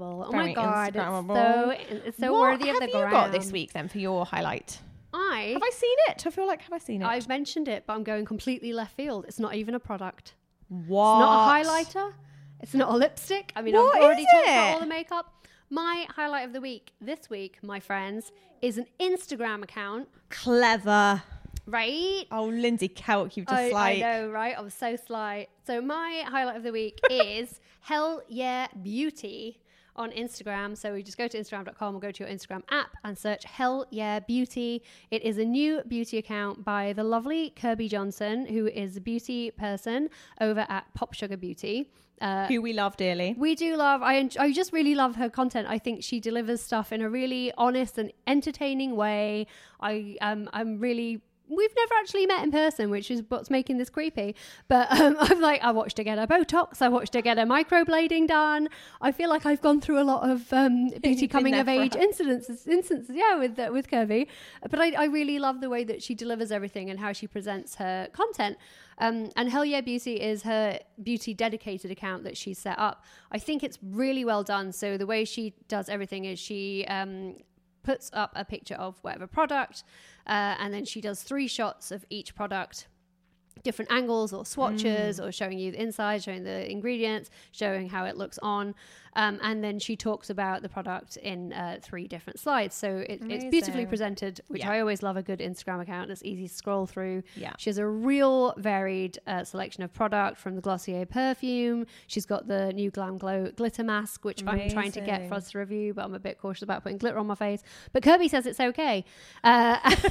Oh Instagrammable. Oh Very my god, Instagrammable. it's so it's so what worthy have of the you ground. got this week then for your highlight? I Have I seen it? I feel like have I seen it? I've mentioned it, but I'm going completely left field. It's not even a product. what? It's not a highlighter. It's not a lipstick. I mean, What I've already talked about all the makeup. My highlight of the week this week, my friends, is an Instagram account, Clever. right? Oh, Lindsey Kelk, you've just I, like I know, right? I was so sly. So my highlight of the week is Hell Yeah Beauty on Instagram. So we just go to Instagram.com or go to your Instagram app and search Hell Yeah Beauty. It is a new beauty account by the lovely Kirbie Johnson, who is a beauty person over at Pop Sugar Beauty. Uh, who we love dearly. we do love. I I just really love her content. I think she delivers stuff in a really honest and entertaining way. I um I'm really. We've never actually met in person, which is what's making this creepy. But um, I'm like, I watched her get her Botox. I watched her get her microblading done. I feel like I've gone through a lot of um, beauty coming of age her. instances, instances, yeah, with uh, with Kirbie. But I, I really love the way that she delivers everything and how she presents her content. Um, and Hell Yeah Beauty is her beauty dedicated account that she's set up. I think it's really well done. So the way she does everything is she um, puts up a picture of whatever product, uh, and then she does three shots of each product different angles or swatches or showing you the inside, showing the ingredients, showing how it looks on. Um, and then she talks about the product in uh, three different slides. So it, it's beautifully presented, which Yeah. I always love a good Instagram account. that's easy to scroll through. Yeah. She has a real varied uh, selection of product from the Glossier perfume. She's got the new Glam Glow glitter mask, which I'm trying to get for us to review, but I'm a bit cautious about putting glitter on my face. But Kirbie says it's okay. Uh, so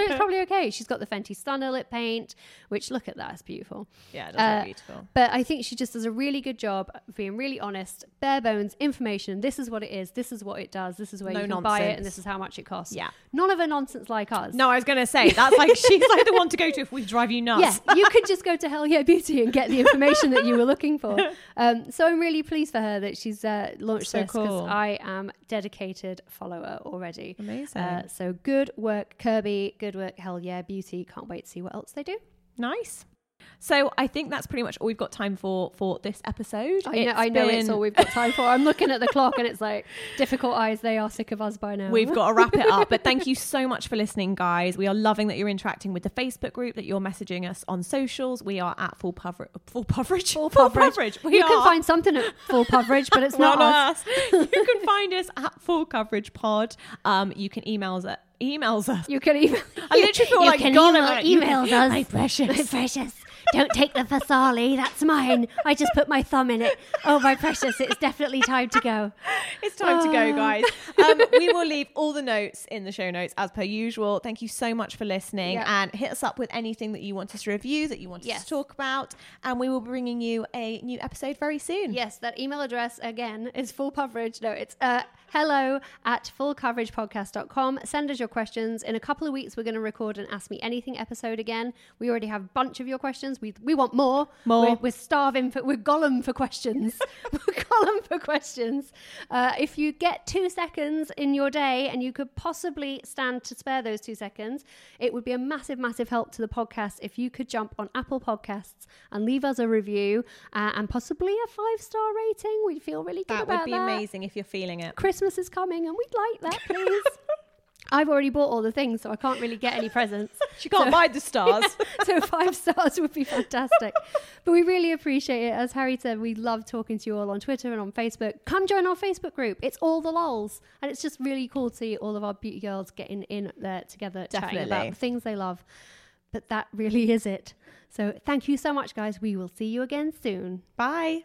it's probably okay. She's got the Fenty Stunna lip paint, which look at that, it's beautiful. Yeah, it Uh, beautiful. But I think she just does a really good job being really honest, bare bones information. This is what it is. This is what it does. This is where No you can buy it, and this is how much it costs. Yeah. none of her nonsense like us. No, I was gonna say that's like she's like the one to go to if we drive you nuts. Yeah, you could just go to Hell Yeah Beauty and get the information that you were looking for. Um, so I'm really pleased for her that she's uh, launched So this because cool. I am dedicated follower already. Amazing. Uh, so good work, Kirbie. Good work, Hell Yeah Beauty. Can't wait to see what else they do. Nice. So I think that's pretty much all we've got time for for this episode. I know, I know it's been- all we've got time for. I'm looking at the clock and it's like difficult eyes. They are sick of us by now. We've got to wrap it up. But thank you so much for listening, guys. We are loving that you're interacting with the Facebook group, that you're messaging us on socials. We are at full coverage. Full coverage. full coverage. We you are. can find something at full coverage, but it's Well, not us. us. you can find us at Full Coverage Pod. Um, you can email us at emails us. You can even. I literally feel you like can God, email, I'm like, emails us. My precious. My precious. Don't take the Farsali. That's mine. I just put my thumb in it. Oh, my precious. It's definitely time to go. It's time to Ah. go, guys. Um, we will leave all the notes in the show notes as per usual. Thank you so much for listening Yeah. and hit us up with anything that you want us to review, that you want us to talk about. And we will be bringing you a new episode very soon. Yes, that email address again is full coverage. No, it's uh, hello at fullcoveragepodcast.com. Send us your questions. In a couple of weeks, we're going to record an Ask Me Anything episode again. We already have a bunch of your questions. We, we want more. More. We're, we're starving for, we're Gollum for questions. we're Gollum for questions. Uh, if you get two seconds in your day and you could possibly stand to spare those two seconds, it would be a massive, massive help to the podcast if you could jump on Apple Podcasts and leave us a review uh, and possibly a five star rating. We'd feel really good That about would be that. amazing if you're feeling it. Christmas is coming and we'd like that, please. I've already bought all the things, so I can't really get any presents. She can't So- buy the stars. so five stars would be fantastic. but we really appreciate it. As Harry said, we love talking to you all on Twitter and on Facebook. Come join our Facebook group. It's all the lols. And it's just really cool to see all of our beauty girls getting in there together, chatting about the things they love. But that really is it. So thank you so much, guys. We will see you again soon. Bye.